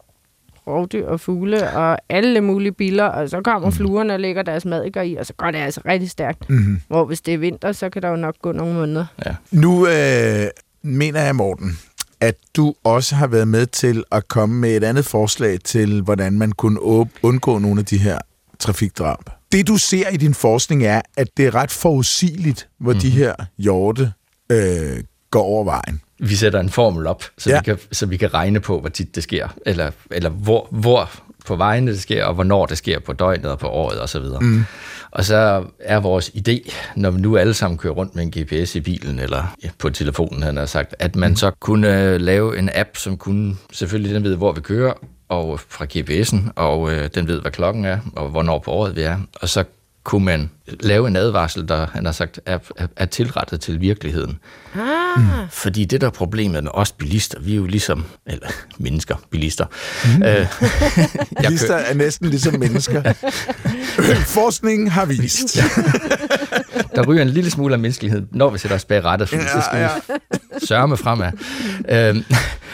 rovdyr og fugle og alle mulige biler, og så kommer fluerne og lægger deres madikker i, og så går det altså rigtig stærkt. Mm-hmm. Hvor hvis det er vinter, så kan der jo nok gå nogle måneder. Ja. Nu øh, mener jeg, Morten, at du også har været med til at komme med et andet forslag til, hvordan man kunne undgå nogle af de her trafikdrab. Det, du ser i din forskning, er, at det er ret forudsigeligt, hvor mm-hmm. de her hjorte øh, går over vejen. Vi sætter en formel op, så, ja. vi, kan, så vi kan regne på, hvor tit det sker, eller, eller hvor, hvor på vejene det sker, og hvornår det sker på døgnet og på året osv. Mm. Og så er vores idé, når vi nu alle sammen kører rundt med en GPS i bilen, eller ja, på telefonen, han har sagt, at man så kunne øh, lave en app, som kunne, selvfølgelig den ved, hvor vi kører, og fra GPS'en, og øh, den ved, hvad klokken er, og hvornår på året vi er, og så kunne man lave en advarsel, der han har sagt, er, er, er tilrettet til virkeligheden. Ah, Fordi det der er problemet med os bilister, vi er jo ligesom, eller mennesker, bilister. Mm. Øh, Bilister er næsten ligesom mennesker. Forskningen har vist. der ryger en lille smule af menneskelighed, når vi sætter os bag rettet, fordi ja, så skal ja. med fremad. Øhm,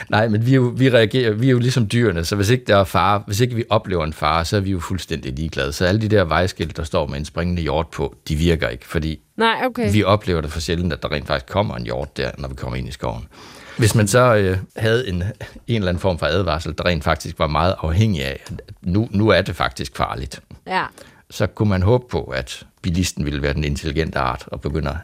nej, men vi, er jo, vi reagerer, vi er jo ligesom dyrene, så hvis ikke der er fare, hvis ikke vi oplever en fare, så er vi jo fuldstændig ligeglade. Så alle de der vejskilte, der står med en springende hjort på, de virker ikke, fordi nej, okay. vi oplever det for sjældent, at der rent faktisk kommer en hjort der, når vi kommer ind i skoven. Hvis man så øh, havde en, en eller anden form for advarsel, der rent faktisk var meget afhængig af, at nu, nu er det faktisk farligt, Ja. så kunne man håbe på, at bilisten ville være den intelligente art og begynde at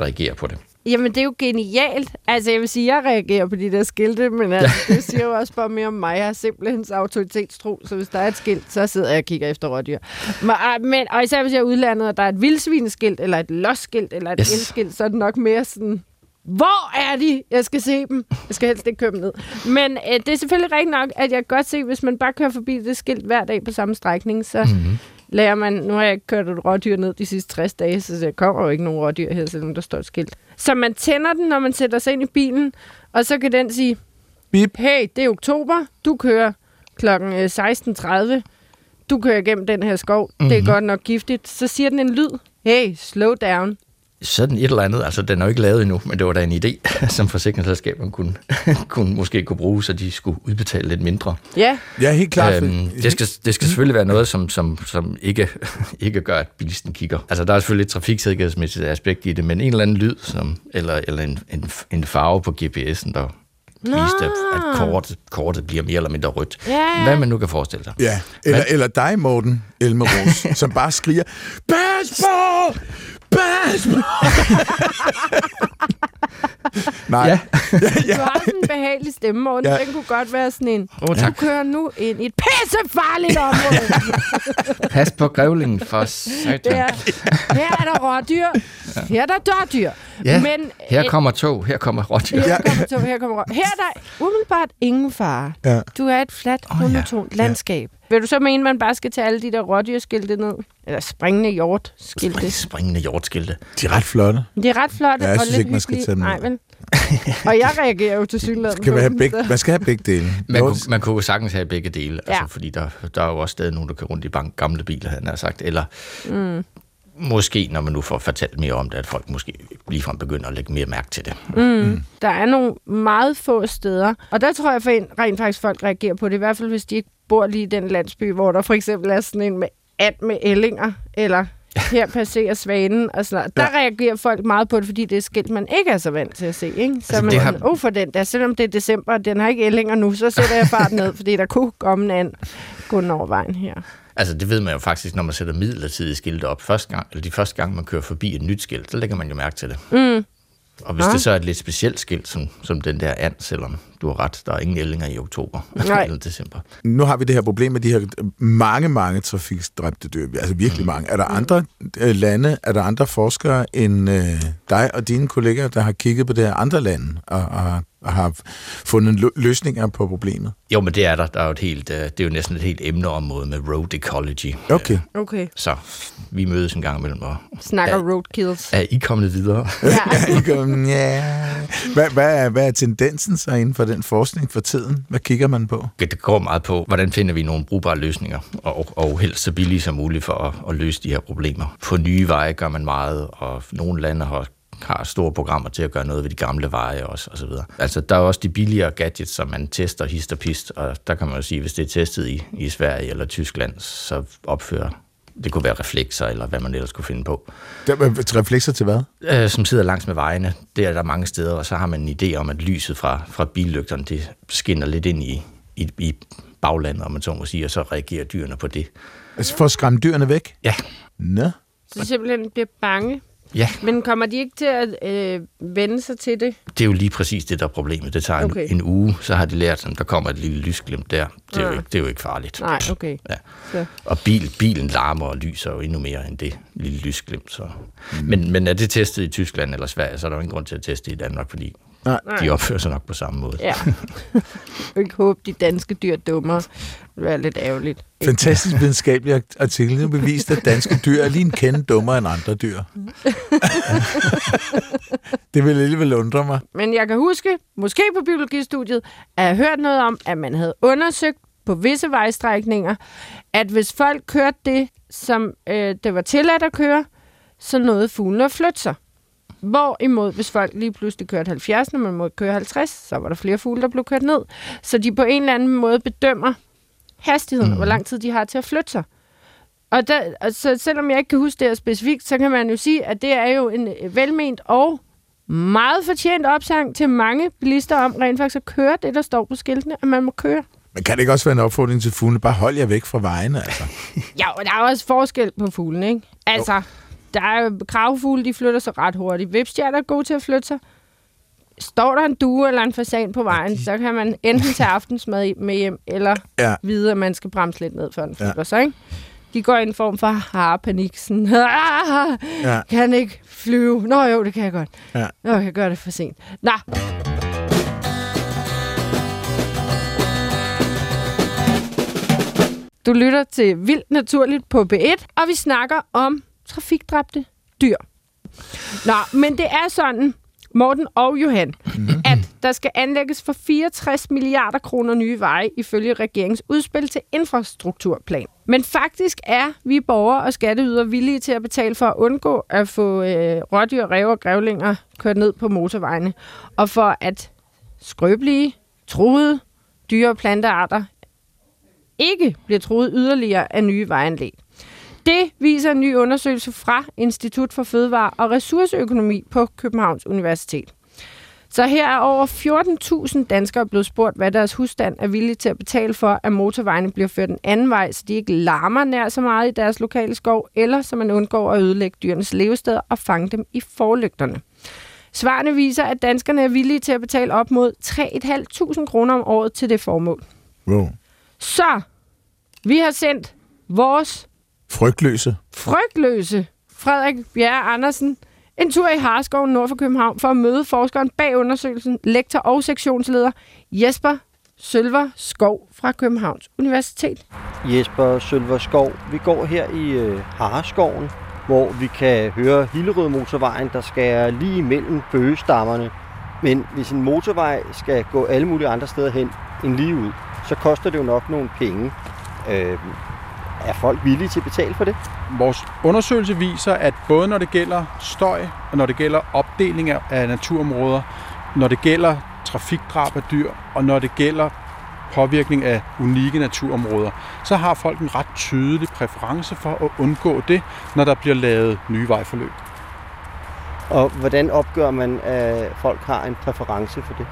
reagere på det. Jamen, det er jo genialt. Altså, jeg vil sige, jeg reagerer på de der skilte, men altså, det siger jo også bare mere om mig. Jeg har simpelthen så autoritetstro, så hvis der er et skilt, så sidder jeg og kigger efter rådyr. Men, ah, men, og især hvis jeg er udlandet, og der er et vildsvineskilt, eller et losskilt, eller et yes. elskilt, så er det nok mere sådan, hvor er de? Jeg skal se dem. Jeg skal helst ikke køre dem ned. Men øh, det er selvfølgelig rigtigt nok, at jeg kan godt se, hvis man bare kører forbi det skilt hver dag på samme strækning, så mm-hmm. Lærer man, nu har jeg ikke kørt et rådyr ned de sidste 60 dage, så der kommer jo ikke nogen rådyr her, selvom der står et skilt. Så man tænder den, når man sætter sig ind i bilen, og så kan den sige, Bip. hey, det er oktober, du kører klokken øh, 16.30, du kører igennem den her skov, mm-hmm. det er godt nok giftigt. Så siger den en lyd, hey, slow down. Sådan et eller andet, altså den er jo ikke lavet endnu, men det var da en idé, som forsikringsselskaberne kunne, kunne måske kunne bruge, så de skulle udbetale lidt mindre. Ja, Ja, helt klart. Øhm, det, skal, det skal selvfølgelig være noget, som, som, som ikke, ikke gør, at bilisten kigger. Altså, der er selvfølgelig et trafiksikkerhedsmæssigt aspekt i det, men en eller anden lyd, som, eller, eller en, en, en farve på GPS'en, der viste, at, kortet, kortet bliver mere eller mindre rødt. Ja. Hvad man nu kan forestille sig. Ja, eller, eller dig, Morten Elmeros, som bare skriger, Pas på! På! Nej, Ja. Du har sådan en behagelig stemme, Morten. Ja. Ja. Den kunne godt være sådan en, du tak. kører nu ind i et pissefarligt område. Pas på grævlingen for satan. Ja. Her er der rådyr. Her er der dørdyr. Ja, Men, her kommer tog, her kommer rådyr. Her kommer, tog, her kommer rå- Her er der umiddelbart ingen fare. Ja. Du er et fladt, Åh, ja. monotont landskab. Vil du så mene, at man bare skal tage alle de der rådyrskilte ned? Eller springende hjortskilte? Springende hjortskilte. de er ret flotte. De er ret flotte Ja, jeg og synes lidt ikke, man skal tage dem Nej, vel? og jeg reagerer jo til synligheden. Skal man, have begge, man skal have begge dele. Man kunne, man kunne jo sagtens have begge dele, altså, Ja. fordi der, der er jo også stadig nogen, der kører rundt i bank, gamle biler, han har sagt, eller mm. måske, når man nu får fortalt mere om det, at folk måske ligefrem begynder at lægge mere mærke til det. Mm. Der er nogle meget få steder, og der tror jeg for en, rent faktisk, folk reagerer på det, i hvert fald hvis de ikke bor lige i den landsby, hvor der for eksempel er sådan en med at med ællinger, eller her passerer svanen og sådan noget. Der ja. reagerer folk meget på det, fordi det er skilt, man ikke er så vant til at se. Ikke? Så altså, man det har... oh, for den der, selvom det er december, og den har ikke ællinger nu, så sætter jeg fart ned, fordi der kunne komme en anden gå over vejen her. Altså, det ved man jo faktisk, når man sætter midlertidige skilte op. Første gang, eller de første gang, man kører forbi et nyt skilt, så lægger man jo mærke til det. Mm. Og hvis ja. det så er et lidt specielt skilt, som, som den der and, selvom du har ret, der er ingen ællinger i oktober Nej. eller december. Nu har vi det her problem med de her mange, mange trafikstræbte dyr. Altså virkelig mm. mange. Er der andre øh, lande, er der andre forskere end øh, dig og dine kolleger, der har kigget på det her andre lande og, og og har fundet løsninger på problemet? Jo, men det er der. Der er jo et helt, øh, det er jo næsten et helt emneområde med road ecology. Okay. okay. Så vi mødes en gang imellem og... Snakker er, roadkills. Er I kommet videre? Ja. er I kommet, ja. Hvad, hvad, er, hvad er tendensen så inden for den forskning for tiden? Hvad kigger man på? Det går meget på, hvordan finder vi nogle brugbare løsninger, og, og helst så billige som muligt for at, at løse de her problemer. På nye veje gør man meget, og nogle lande har har store programmer til at gøre noget ved de gamle veje også, og så videre. Altså, der er også de billigere gadgets, som man tester hist og pist, og der kan man jo sige, hvis det er testet i, i Sverige eller Tyskland, så opfører det kunne være reflekser, eller hvad man ellers kunne finde på. Det, reflekser til hvad? Øh, som sidder langs med vejene. Det er der mange steder, og så har man en idé om, at lyset fra, fra billygterne, det skinner lidt ind i, i, i baglandet, om man så må sige, og så reagerer dyrene på det. Altså for at skræmme dyrene væk? Ja. Nå. Så simpelthen bliver bange Ja. Men kommer de ikke til at øh, vende sig til det? Det er jo lige præcis det, der er problemet. Det tager okay. en, en uge, så har de lært, at der kommer et lille lysglimt der. Det er, ja. jo, ikke, det er jo ikke farligt. Nej, okay. Ja. Så. Og bil, bilen larmer og lyser jo endnu mere end det lille lysglimt. Så. Mm. Men, men er det testet i Tyskland eller Sverige, så er der jo ingen grund til at teste i Danmark, fordi Nej. De opfører sig nok på samme måde. Ja. Jeg ikke håbe, de danske dyr dummer. Være lidt ærgerligt. Fantastisk videnskabelig artikel. Nu bevist, at danske dyr er lige en kende dummere end andre dyr. det vil alligevel undre mig. Men jeg kan huske, måske på biologistudiet, at jeg hørt noget om, at man havde undersøgt på visse vejstrækninger, at hvis folk kørte det, som øh, det var tilladt at køre, så nåede fuglene at flytte sig. Hvorimod, hvis folk lige pludselig kørte 70, når man må køre 50, så var der flere fugle, der blev kørt ned. Så de på en eller anden måde bedømmer hastigheden, mm. hvor lang tid de har til at flytte sig. Og der, altså, selvom jeg ikke kan huske det her specifikt, så kan man jo sige, at det er jo en velment og meget fortjent opsang til mange bilister om rent faktisk at køre det, der står på skiltene, at man må køre. Men kan det ikke også være en opfordring til fuglene? Bare hold jer væk fra vejene, altså. ja, og der er også forskel på fuglene, ikke? Altså, jo der er kravfugle, de flytter sig ret hurtigt. Vipstjerner er gode til at flytte sig. Står der en due eller en fasan på vejen, så kan man enten tage aftensmad med hjem, eller ja. vide, at man skal bremse lidt ned, før den flytter ja. sig. Ikke? De går i en form for harpanik. Sådan, ah, ja. kan ikke flyve. Nå jo, det kan jeg godt. Ja. Nå, jeg gør det for sent. Nå. Du lytter til Vildt Naturligt på B1, og vi snakker om trafikdræbte dyr. Nå, men det er sådan, Morten og Johan, mhm. at der skal anlægges for 64 milliarder kroner nye veje ifølge regeringens udspil til infrastrukturplan. Men faktisk er vi borgere og skatteyder villige til at betale for at undgå at få øh, rådyr, rev og grævlinger kørt ned på motorvejene, og for at skrøbelige, truede dyre- og plantearter ikke bliver truet yderligere af nye vejanlæg. Det viser en ny undersøgelse fra Institut for Fødevare og Ressourceøkonomi på Københavns Universitet. Så her er over 14.000 danskere blevet spurgt, hvad deres husstand er villige til at betale for, at motorvejene bliver ført en anden vej, så de ikke larmer nær så meget i deres lokale skov, eller så man undgår at ødelægge dyrenes levesteder og fange dem i forlygterne. Svarene viser, at danskerne er villige til at betale op mod 3.500 kroner om året til det formål. Wow. Så vi har sendt vores Frygtløse. Frygtløse. Frederik Bjerre Andersen. En tur i Harskoven nord for København for at møde forskeren bag undersøgelsen, lektor og sektionsleder Jesper Sølver Skov fra Københavns Universitet. Jesper Sølver Skov, vi går her i øh, Harskoven, hvor vi kan høre Hillerød motorvejen, der skal lige mellem bøgestammerne. Men hvis en motorvej skal gå alle mulige andre steder hen end lige ud, så koster det jo nok nogle penge. Øh, Er folk villige til at betale for det? Vores undersøgelse viser, at både når det gælder støj, og når det gælder opdeling af naturområder, når det gælder trafikdrab af dyr, og når det gælder påvirkning af unikke naturområder, så har folk en ret tydelig præference for at undgå det, når der bliver lavet nye vejforløb. Og hvordan opgør man, at folk har en præference for det?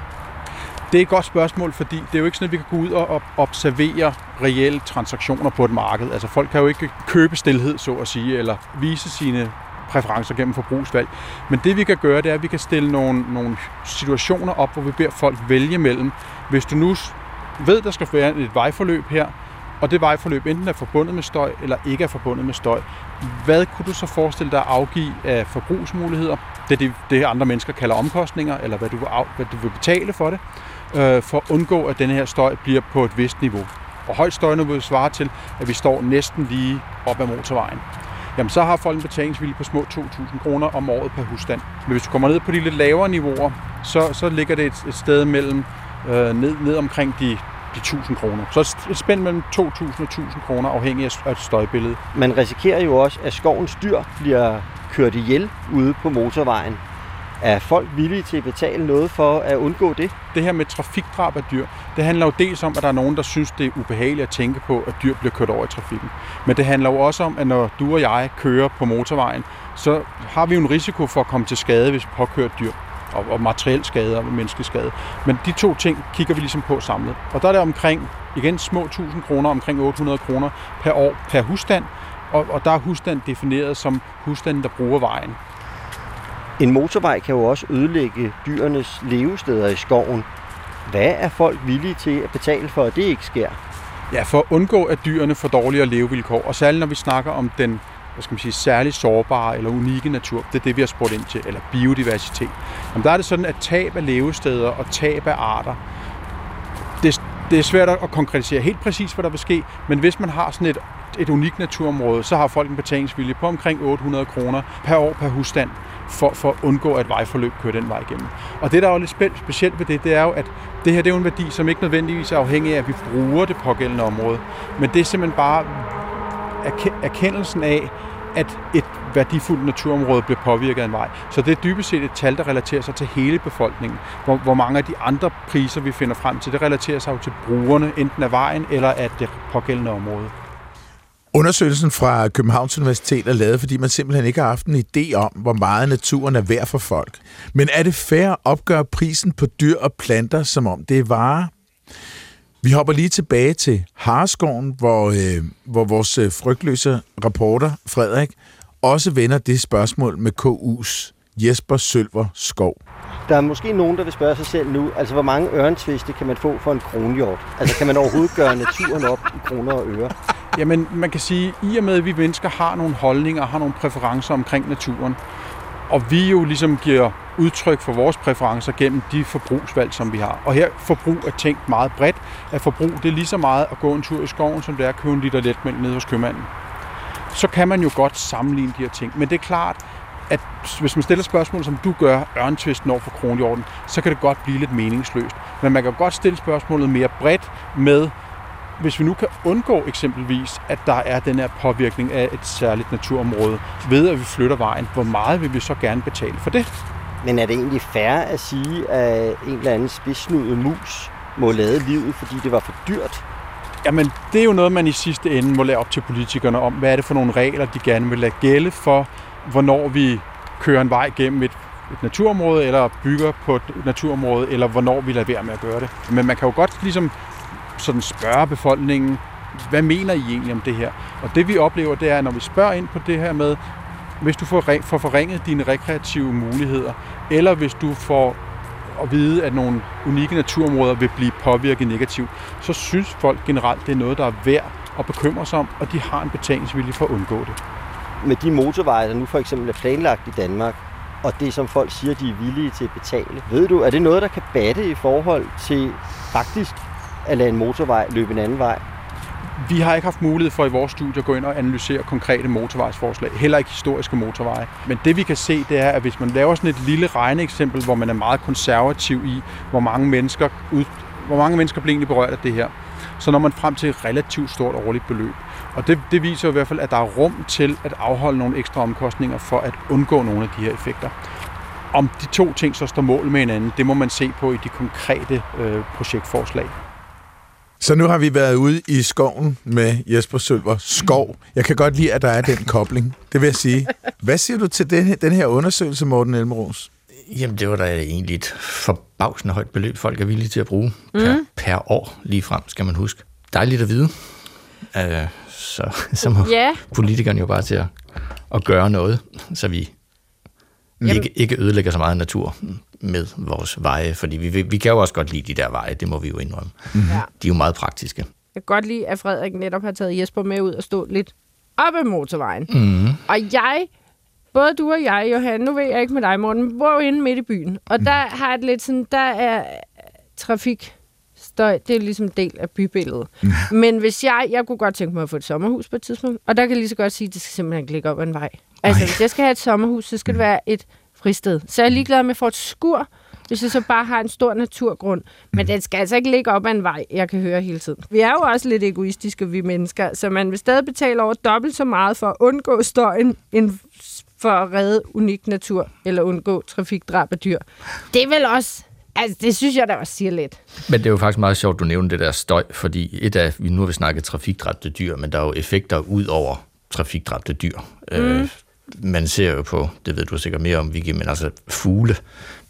Det er et godt spørgsmål, fordi det er jo ikke sådan, at vi kan gå ud og observere reelle transaktioner på et marked. Altså folk kan jo ikke købe stillhed, så at sige, eller vise sine præferencer gennem forbrugsvalg. Men det vi kan gøre, det er, at vi kan stille nogle, nogle situationer op, hvor vi beder folk vælge mellem. Hvis du nu ved, der skal være et vejforløb her, og det vejforløb enten er forbundet med støj eller ikke er forbundet med støj. Hvad kunne du så forestille dig at afgive af forbrugsmuligheder? Det er det, det andre mennesker kalder omkostninger, eller hvad du vil, af, hvad du vil betale for det, øh, for at undgå, at den her støj bliver på et vist niveau. Og højt støjniveau svarer til, at vi står næsten lige op ad motorvejen. Jamen så har folk en betalingsvilje på små 2.000 kroner om året per husstand. Men hvis du kommer ned på de lidt lavere niveauer, så, så ligger det et, et sted mellem øh, ned, ned omkring de de 1000 kroner. Så et spænd mellem 2000 og 1000 kroner, afhængig af et støjbillede. Man risikerer jo også, at skovens dyr bliver kørt ihjel ude på motorvejen. Er folk villige til at betale noget for at undgå det? Det her med trafikdrab af dyr, det handler jo dels om, at der er nogen, der synes, det er ubehageligt at tænke på, at dyr bliver kørt over i trafikken. Men det handler jo også om, at når du og jeg kører på motorvejen, så har vi jo en risiko for at komme til skade, hvis vi påkører dyr og, og materiel skade og menneskeskade. Men de to ting kigger vi ligesom på samlet. Og der er det omkring, igen små 1000 kroner, omkring 800 kroner per år per husstand, og, og der er husstand defineret som husstanden, der bruger vejen. En motorvej kan jo også ødelægge dyrenes levesteder i skoven. Hvad er folk villige til at betale for, at det ikke sker? Ja, for at undgå, at dyrene får dårligere levevilkår, og særligt når vi snakker om den hvad skal man sige, særligt sårbare eller unikke natur. Det er det, vi har spurgt ind til, eller biodiversitet. Jamen, der er det sådan, at tab af levesteder og tab af arter, det, det er svært at konkretisere helt præcis, hvad der vil ske, men hvis man har sådan et, et unikt naturområde, så har folk en betalingsvilje på omkring 800 kroner per år per husstand, for, for at undgå, at vejforløb kører den vej igennem. Og det, der er jo lidt specielt ved det, det er jo, at det her det er jo en værdi, som ikke nødvendigvis er afhængig af, at vi bruger det pågældende område. Men det er simpelthen bare erkendelsen af, at et værdifuldt naturområde bliver påvirket af en vej. Så det er dybest set et tal, der relaterer sig til hele befolkningen. Hvor, hvor mange af de andre priser, vi finder frem til, det relaterer sig jo til brugerne, enten af vejen eller af det pågældende område. Undersøgelsen fra Københavns Universitet er lavet, fordi man simpelthen ikke har haft en idé om, hvor meget naturen er værd for folk. Men er det fair at opgøre prisen på dyr og planter, som om det er varer? Vi hopper lige tilbage til Harskoven, hvor, øh, hvor vores øh, frygtløse reporter Frederik også vender det spørgsmål med KU's Jesper Sølver Skov. Der er måske nogen, der vil spørge sig selv nu, altså hvor mange ørentviste kan man få for en kronhjort? Altså kan man overhovedet gøre naturen op i kroner og øre? Jamen, man kan sige, i og med, at vi mennesker har nogle holdninger og har nogle præferencer omkring naturen, og vi jo ligesom giver udtryk for vores præferencer gennem de forbrugsvalg, som vi har. Og her forbrug er tænkt meget bredt. At forbrug det er lige så meget at gå en tur i skoven, som det er at købe en liter letmælk nede hos købmanden. Så kan man jo godt sammenligne de her ting. Men det er klart, at hvis man stiller spørgsmål, som du gør, ørntvisten over for kronhjorten, så kan det godt blive lidt meningsløst. Men man kan godt stille spørgsmålet mere bredt med, hvis vi nu kan undgå eksempelvis, at der er den her påvirkning af et særligt naturområde, ved at vi flytter vejen, hvor meget vil vi så gerne betale for det? Men er det egentlig fair at sige, at en eller anden spidsnudet mus må lade livet, fordi det var for dyrt? Jamen, det er jo noget, man i sidste ende må lade op til politikerne om. Hvad er det for nogle regler, de gerne vil lade gælde for, hvornår vi kører en vej gennem et, et naturområde, eller bygger på et naturområde, eller hvornår vi lader være med at gøre det. Men man kan jo godt ligesom sådan spørge befolkningen, hvad mener I egentlig om det her? Og det vi oplever, det er, når vi spørger ind på det her med, hvis du får, får forringet dine rekreative muligheder, eller hvis du får at vide, at nogle unikke naturområder vil blive påvirket negativt, så synes folk generelt, det er noget, der er værd at bekymre sig om, og de har en betalingsvilje for at undgå det. Med de motorveje, der nu for eksempel er planlagt i Danmark, og det, som folk siger, de er villige til at betale. Ved du, er det noget, der kan batte i forhold til faktisk at lade en motorvej løbe en anden vej? Vi har ikke haft mulighed for i vores studie at gå ind og analysere konkrete motorvejsforslag, heller ikke historiske motorveje. Men det vi kan se, det er, at hvis man laver sådan et lille regneeksempel, hvor man er meget konservativ i, hvor mange mennesker, ud, hvor mange mennesker bliver egentlig berørt af det her, så når man frem til et relativt stort årligt beløb. Og det, det viser i hvert fald, at der er rum til at afholde nogle ekstra omkostninger for at undgå nogle af de her effekter. Om de to ting så står mål med hinanden, det må man se på i de konkrete øh, projektforslag. Så nu har vi været ude i skoven med Jesper Sølver Skov. Jeg kan godt lide, at der er den kobling. Det vil jeg sige. Hvad siger du til den, den her undersøgelse, Morten Elmeros? Jamen, det var da egentlig et forbavsende højt beløb, folk er villige til at bruge mm. per, per år lige frem, skal man huske. Dejligt at vide. Uh, så, så må Ja. politikerne jo bare til at, at gøre noget, så vi Jamen- ikke, ikke ødelægger så meget natur med vores veje, fordi vi, vi kan jo også godt lide de der veje, det må vi jo indrømme. Ja. De er jo meget praktiske. Jeg kan godt lide, at Frederik netop har taget Jesper med ud og stå lidt op ad motorvejen. Mm. Og jeg, både du og jeg, Johan, nu ved jeg ikke med dig, Morten, bor jo inde midt i byen. Og der har jeg det lidt sådan, der er trafik støj, det er ligesom en del af bybilledet. Men hvis jeg, jeg kunne godt tænke mig at få et sommerhus på et tidspunkt, og der kan jeg lige så godt sige, at det skal simpelthen ikke ligge op ad en vej. Altså, Ej. hvis jeg skal have et sommerhus, så skal det være et fristed. Så jeg er ligeglad med at få et skur, hvis jeg så bare har en stor naturgrund. Men den skal altså ikke ligge op ad en vej, jeg kan høre hele tiden. Vi er jo også lidt egoistiske, vi mennesker, så man vil stadig betale over dobbelt så meget for at undgå støjen, end for at redde unik natur, eller undgå trafikdrab af dyr. Det er vel også... Altså, det synes jeg da også siger lidt. Men det er jo faktisk meget sjovt, du nævnte det der støj, fordi et af, vi nu har vi snakket trafikdræbte dyr, men der er jo effekter ud over trafikdræbte dyr. Mm. Øh, man ser jo på, det ved du sikkert mere om, Vicky, men altså fugle,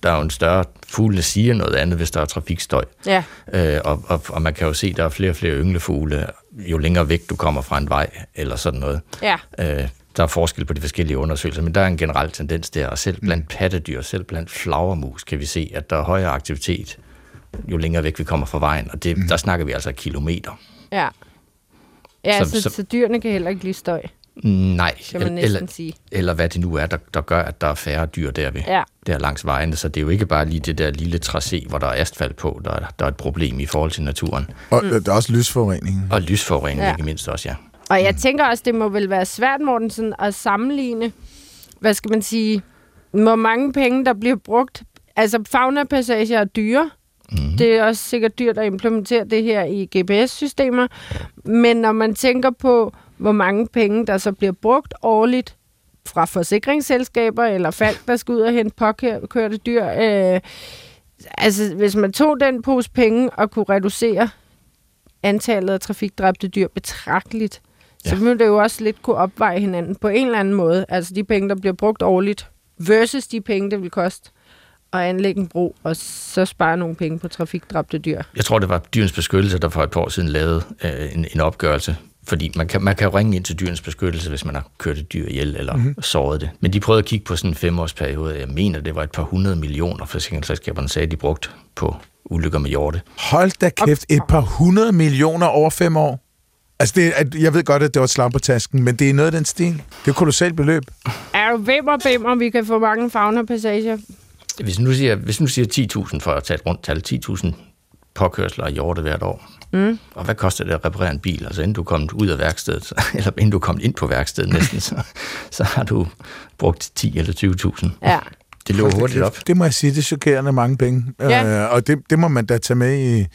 der er jo en større, fuglene siger noget andet, hvis der er trafikstøj. Ja. Øh, og, og, og man kan jo se, at der er flere og flere ynglefugle, jo længere væk du kommer fra en vej, eller sådan noget. Ja. Øh, der er forskel på de forskellige undersøgelser, men der er en generel tendens der, og selv blandt pattedyr, selv blandt flagermus, kan vi se, at der er højere aktivitet, jo længere væk vi kommer fra vejen, og det, der snakker vi altså kilometer. Ja. Ja, så, så- så dyrene kan heller ikke lide støj, Nej, kan man eller, sige. eller hvad det nu er, der, der gør, at der er færre dyr der, ved, Ja. der langs vejene, så det er jo ikke bare lige det der lille tracé, hvor der er asfalt på, der er, der er et problem i forhold til naturen. Og mm. der er også lysforurening. Og lysforurening Ja. ikke mindst også, ja. Og jeg tænker også, det må vel være svært, Morten, sådan at sammenligne, hvad skal man sige, hvor mange penge, der bliver brugt. Altså, fauna-passager er dyre. Mm. Det er også sikkert dyrt at implementere det her i GPS-systemer. Men når man tænker på, hvor mange penge, der så bliver brugt årligt fra forsikringsselskaber eller folk, der skal ud og hente påkørte dyr. Øh, altså, hvis man tog den pose penge og kunne reducere antallet af trafikdræbte dyr betragteligt, ja. så ville det jo også lidt kunne opveje hinanden på en eller anden måde. Altså de penge, der bliver brugt årligt, versus de penge, det vil koste at anlægge en bro, og så spare nogle penge på trafikdræbte dyr. Jeg tror, det var Dyrens Beskyttelse, der for et par år siden lavede øh, en, en opgørelse. Fordi man kan, man kan jo ringe ind til Dyrens Beskyttelse, hvis man har kørt et dyr ihjel eller Mhm. mm-hmm. såret det. Men de prøvede at kigge på sådan en femårsperiode. Jeg mener, det var et par hundrede millioner, forsikringsselskaberne sagde, de brugte på ulykker med hjorte. Hold da kæft, et par hundrede millioner over fem år. Altså, det, er- jeg ved godt, at det var et slag på tasken, men det er noget af den stil. Det er et kolossalt beløb. Er du bimmer, vi kan få mange fauna-passager? Hvis nu siger, hvis nu siger 10.000 for at tage et rundt tal, 10.000 påkørsler af hjorte hvert år. Mm. Og hvad koster det at reparere en bil? Altså inden du kommet ud af værkstedet, så- eller inden du kommet ind på værkstedet næsten, så, så har du brugt 10 eller 20.000. Ja. Det da hurtigt op. Det må jeg sige, det er chokerende mange penge. Ja. Øh, og det, det må man da tage med i,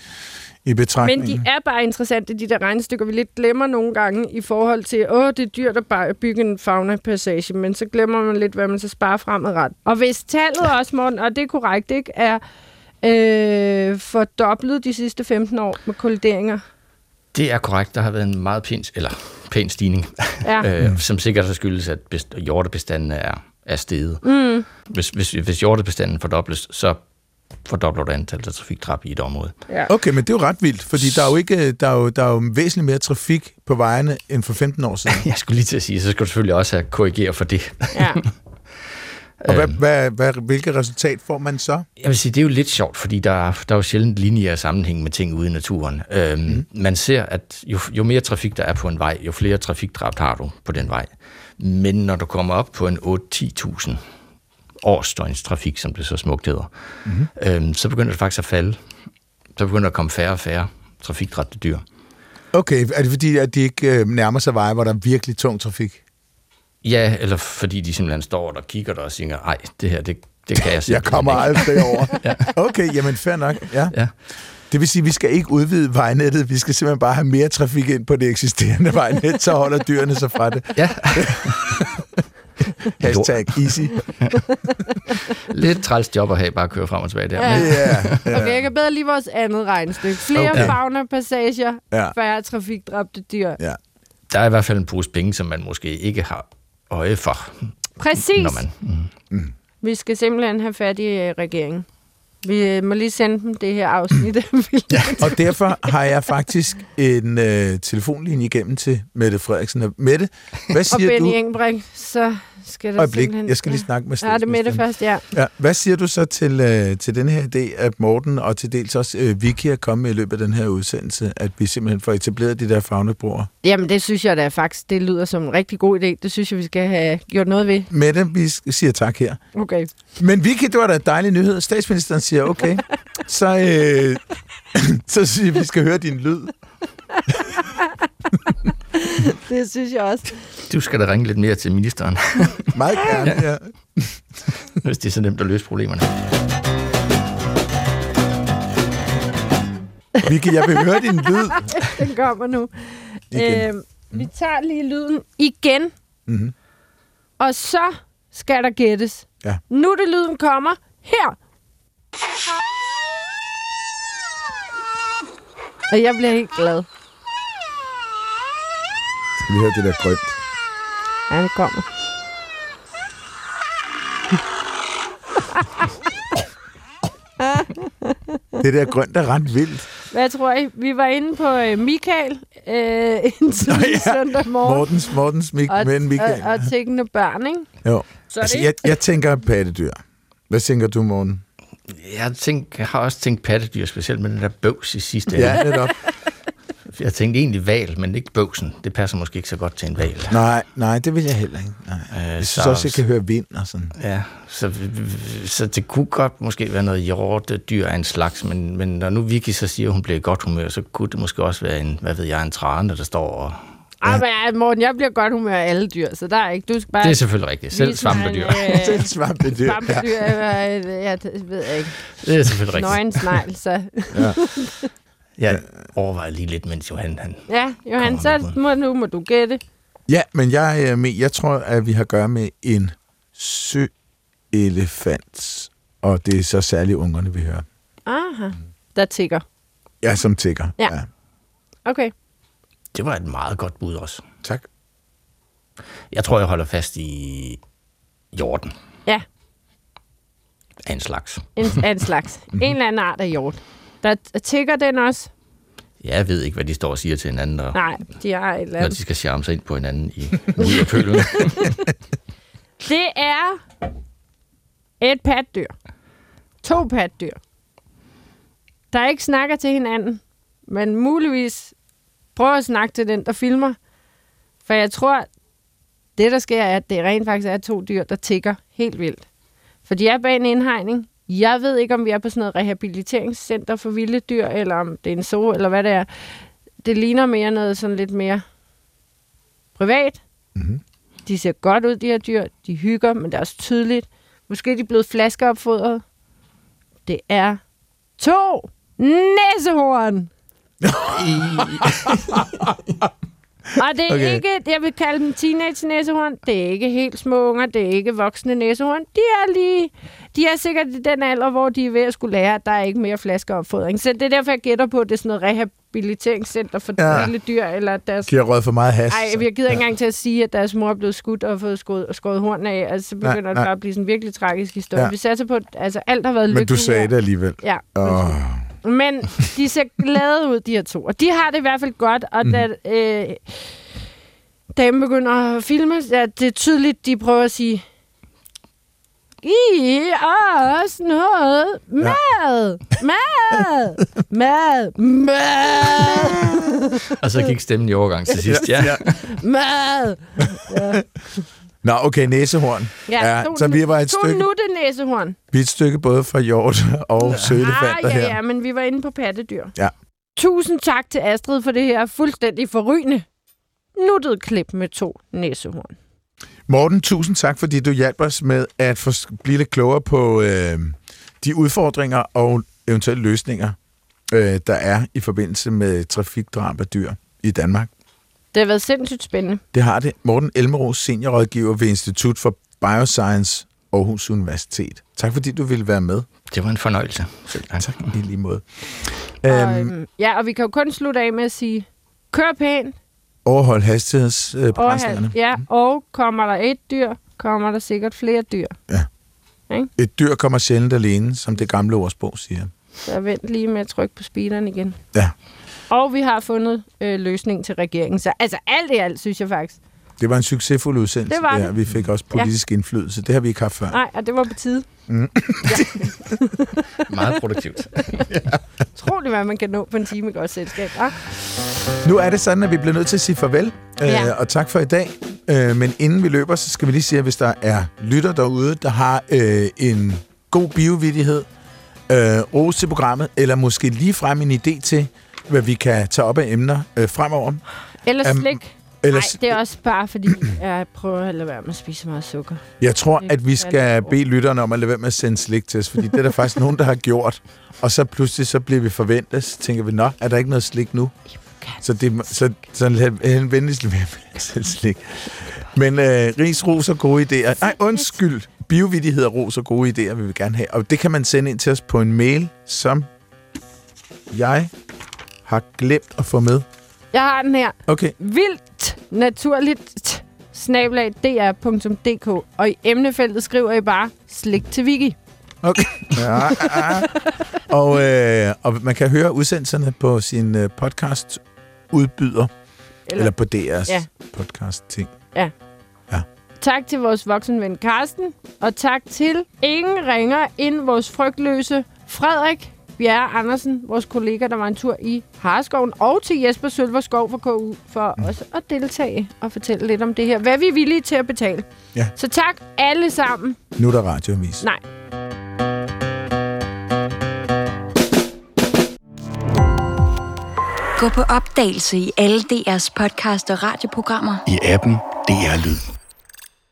i betragtning. Men de er bare interessante, de der regnestykker, vi lidt glemmer nogle gange i forhold til, åh, det er dyrt at bygge en fauna-passage, men så glemmer man lidt, hvad man så sparer fremadrettet. Og hvis tallet også, Morten, og det er korrekt, ikke, er øh, fordoblet de sidste 15 år med kollideringer. Det er korrekt. Der har været en meget pæn, eller pæn stigning, Ja. øh, som sikkert har skyldes, at best, hjortebestanden er, er steget. Mm. Hvis, hvis, hvis hjortebestanden fordobles, så fordobler du antallet af trafikdrab i et område. ja. Okay, men det er jo ret vildt, fordi der er jo, ikke, der er jo, der er jo væsentligt mere trafik på vejene end for 15 år siden. Jeg skulle lige til at sige, så skal du selvfølgelig også have korrigeret for det. ja. Og hvad, hvad, hvad, hvilket resultat får man så? Jeg vil sige, det er jo lidt sjovt, fordi der, er- der er jo sjældent linjer sammenhæng med ting ude i naturen. Øhm, mm. Man ser, at jo, jo mere trafik der er på en vej, jo flere trafikdrab har du på den vej. Men når du kommer op på en 8-10.000 årsdøgnstrafik, som det så smukt hedder, mm. øhm, så begynder det faktisk at falde. Så begynder der at komme færre og færre trafikdræbte dyr. Okay, er det fordi, at de ikke øh, nærmer sig veje, hvor der er virkelig tung trafik? Ja, eller fordi de simpelthen står der og kigger der og siger, ej, det her, det, det kan jeg Jeg kommer ikke." aldrig over. Okay, jamen fair nok. Ja. Ja. Det vil sige, at vi skal ikke udvide vejnettet. Vi skal simpelthen bare have mere trafik ind på det eksisterende vejnet, så holder dyrene sig fra det. Ja, Hashtag easy. lidt træls job at have, bare at køre frem og tilbage der. Ja. Men, Ja, Okay, jeg kan bedre lige vores andet regnestykke. Flere okay. fauna-passager, Ja. færre trafikdræbte dyr. ja. der er i hvert fald en pose penge, som man måske ikke har øje for, Præcis. når man... Mm. Vi skal simpelthen have fat i øh, regeringen. Vi øh, må lige sende dem det her afsnit. ja. Og derfor har jeg faktisk en øh, telefonlinje igennem til Mette Frederiksen. Og Mette, hvad Og siger Benny du? Engelbrecht, så skal der Øjeblik, simpelthen... jeg skal lige snakke med Ja, det med det først, ja. Ja, hvad siger du så til, øh, til den her idé, at Morten og til dels også øh, Vicky er kommet med i løbet af den her udsendelse, at vi simpelthen får etableret de der fagnebroer? Jamen, det synes jeg da faktisk, det lyder som en rigtig god idé. Det synes jeg, vi skal have gjort noget ved. Mette, vi siger tak her. Okay. Men Vicky, det var da en dejlig nyhed. Statsministeren siger, okay, så, øh, så siger vi, vi skal høre din lyd. Det synes jeg også. Du skal da ringe lidt mere til ministeren, Meget gerne, ja. hvis det er så nemt at løse problemerne. Vicky, jeg vil høre din lyd. Den kommer nu. Øhm, vi tager lige lyden igen, Mhm. og så skal der gættes. Ja. Nu det lyden kommer her. Og jeg bliver helt glad. Vi høre det der grønt? Ja, det kommer. Det der grønt er ret vildt. Hvad tror I? Vi var inde på øh, Michael øh, en tidlig ja. søndag morgen. Mortens, Mortens mik, og, men Michael. og, og tækkende børn, ikke? Jo. Så Altså, det, jeg, jeg tænker pattedyr. Hvad tænker du, Morten? Jeg, tænk, jeg har også tænkt pattedyr, specielt med den der bøvs i sidste ende. Ja, netop. Jeg tænkte egentlig val, men ikke bøvsen. Det passer måske ikke så godt til en val. Nej, nej, det vil jeg heller ikke. Nej. Øh, Jeg synes også, jeg kan høre vind og sådan. Ja, så, så det kunne godt måske være noget hjortedyr af en slags, men, men når nu Vicky så siger, at hun bliver i godt humør, så kunne det måske også være en, hvad ved jeg, en trane, der står og... Ej, men ja, Morten, jeg bliver godt humør af alle dyr, så der er ikke... Du skal bare... Det er selvfølgelig rigtigt. Selv mig en, svampedyr. øh, Selv svampedyr. Svampedyr, ja. jeg det ved jeg ikke. Det er selvfølgelig rigtigt. Nøgen snegl, så... Jeg overvejer lige lidt, mens Johan han... Ja, Johan, så må, nu må du gætte. Ja, men jeg, med, jeg tror, at vi har at gøre med en søelefant. Og det er så særligt ungerne, vi hører. Aha, der tigger. Ja, som tigger. Ja. Okay. Det var et meget godt bud også. Tak. Jeg tror, jeg holder fast i jorden Ja, af en slags. en, af en slags. En eller anden art af hjort. Der tigger den også. Jeg ved ikke, hvad de står og siger til hinanden, og Nej, de har et eller når andet. de skal charme sig ind på hinanden i mudderpølen. Det er et patdyr. To patdyr. Der ikke snakker til hinanden, men muligvis prøver at snakke til den, der filmer. For jeg tror, det der sker, er, at det rent faktisk er to dyr, der tigger helt vildt. For de er bag en indhegning. Jeg ved ikke, om vi er på sådan noget rehabiliteringscenter for vilde dyr, eller om det er en zoo, eller hvad det er. Det ligner mere noget sådan lidt mere privat. Mhm. De ser godt ud, de her dyr. De hygger, men det er også tydeligt. Måske er de blevet flaskeopfodret. Det er to næsehorn. Og det er Okay. ikke, jeg vil kalde dem teenage næsehorn. Det er ikke helt små unger, det er ikke voksne næsehorn. De er lige, de er sikkert i den alder, hvor de er ved at skulle lære, at der er ikke mere flaskeopfodring. Så det er derfor, jeg gætter på, at det er sådan noget rehabiliteringscenter for Ja. ja. vilde dyr, eller deres De har røget for meget has. ej, jeg gider ikke engang til at sige, at deres mor er blevet skudt og fået skåret, skåret horn af. Altså, så begynder Nej, det nej. bare at blive sådan en virkelig tragisk historie. Ja. Ja. Vi satser på, at altså, alt har været Men du sagde det alligevel. Ja, Åh. Men de ser glade ud, de her to. Og de har det i hvert fald godt. Og Mhm. da øh, damen begynder at filme, ja, det er tydeligt, de prøver at sige, Giv os noget mad! Mad! Mad! Mad! og så gik stemmen i overgang til sidst. Ja. Mad! Nå, okay, næsehorn. Ja, to- så vi var et to stykke- nutte næsehorn. Vi er et stykke både fra hjort og søelefanter ah, ja, her. ja, men vi var inde på pattedyr. Ja. Tusind tak til Astrid for det her fuldstændig forrygende nuttet klip med to næsehorn. Morten, tusind tak, fordi du hjalp os med at få, blive lidt klogere på øh, de udfordringer og eventuelle løsninger øh, der er i forbindelse med trafikdrab af dyr i Danmark. Det har været sindssygt spændende. Det har det. Morten Elmeros, seniorrådgiver ved Institut for Bioscience Aarhus Universitet. Tak fordi du ville være med. Det var en fornøjelse. Selv tak. Tak i lige måde. Og, Øhm, øhm, ja, og vi kan jo kun slutte af med at sige, kør pænt, overhold hastighedsbegrænsningerne. ja, og kommer der et dyr, kommer der sikkert flere dyr. Et dyr kommer sjældent alene, som det gamle ordsprog siger. Så vent lige med at trykke på speederen igen. Ja. Og vi har fundet øh, løsning til regeringen. Så altså alt i alt, synes jeg faktisk. Det var en succesfuld udsendelse. Det var det. her. Vi fik også politisk ja. indflydelse. Det har vi ikke haft før. Nej, og det var på tide. Meget produktivt. Utroligt, hvad man kan nå på en time i godt selskab. Ah. Nu er det sådan, at vi bliver nødt til at sige farvel. Ja. Øh, og tak for i dag. Øh, men inden vi løber, så skal vi lige sige, at hvis der er lytter derude, der har øh, en god biovidighed, øh, ros til programmet, eller måske lige frem en idé til, hvad vi kan tage op af emner øh, fremover. Eller Øhm, slik. Eller, Nej, det er også bare fordi, jeg prøver at lade være med at spise så meget sukker. Jeg tror, at vi skal bede lytterne om at lade være med at sende slik til os, fordi det er der faktisk nogen, der har gjort. Og så pludselig så bliver vi forventet, så tænker vi, nå, er der ikke noget slik nu? Så, det, så, så lad venligst være med at sende slik. Men øh, ris, ros og gode idéer. Nej, undskyld. Biovidigheder, ros og gode idéer vil vi gerne have. Og det kan man sende ind til os på en mail, som jeg har glemt at få med. Jeg har den her. Okay, Vildt naturligt snablag dr.dk og i emnefeltet skriver I bare slik til Vicky. Okay. Ja, ja. Og, øh, og man kan høre udsendelserne på sin øh, podcast udbyder, eller, eller på DR's ja. Ja. podcast ting. Tak til vores voksenven Karsten, og tak til ingen ringer end vores frygtløse Frederik Bjerre Andersen, vores kollega, der var en tur i Harskoven, og til Jesper Sølverskov fra KU for mm. også at deltage og fortælle lidt om det her. Hvad vi er villige til at betale. Ja. Så tak alle sammen. Nu er der radioavis. Nej, Gå på opdagelse i alle DR's podcast og radioprogrammer. I appen DR Lyd.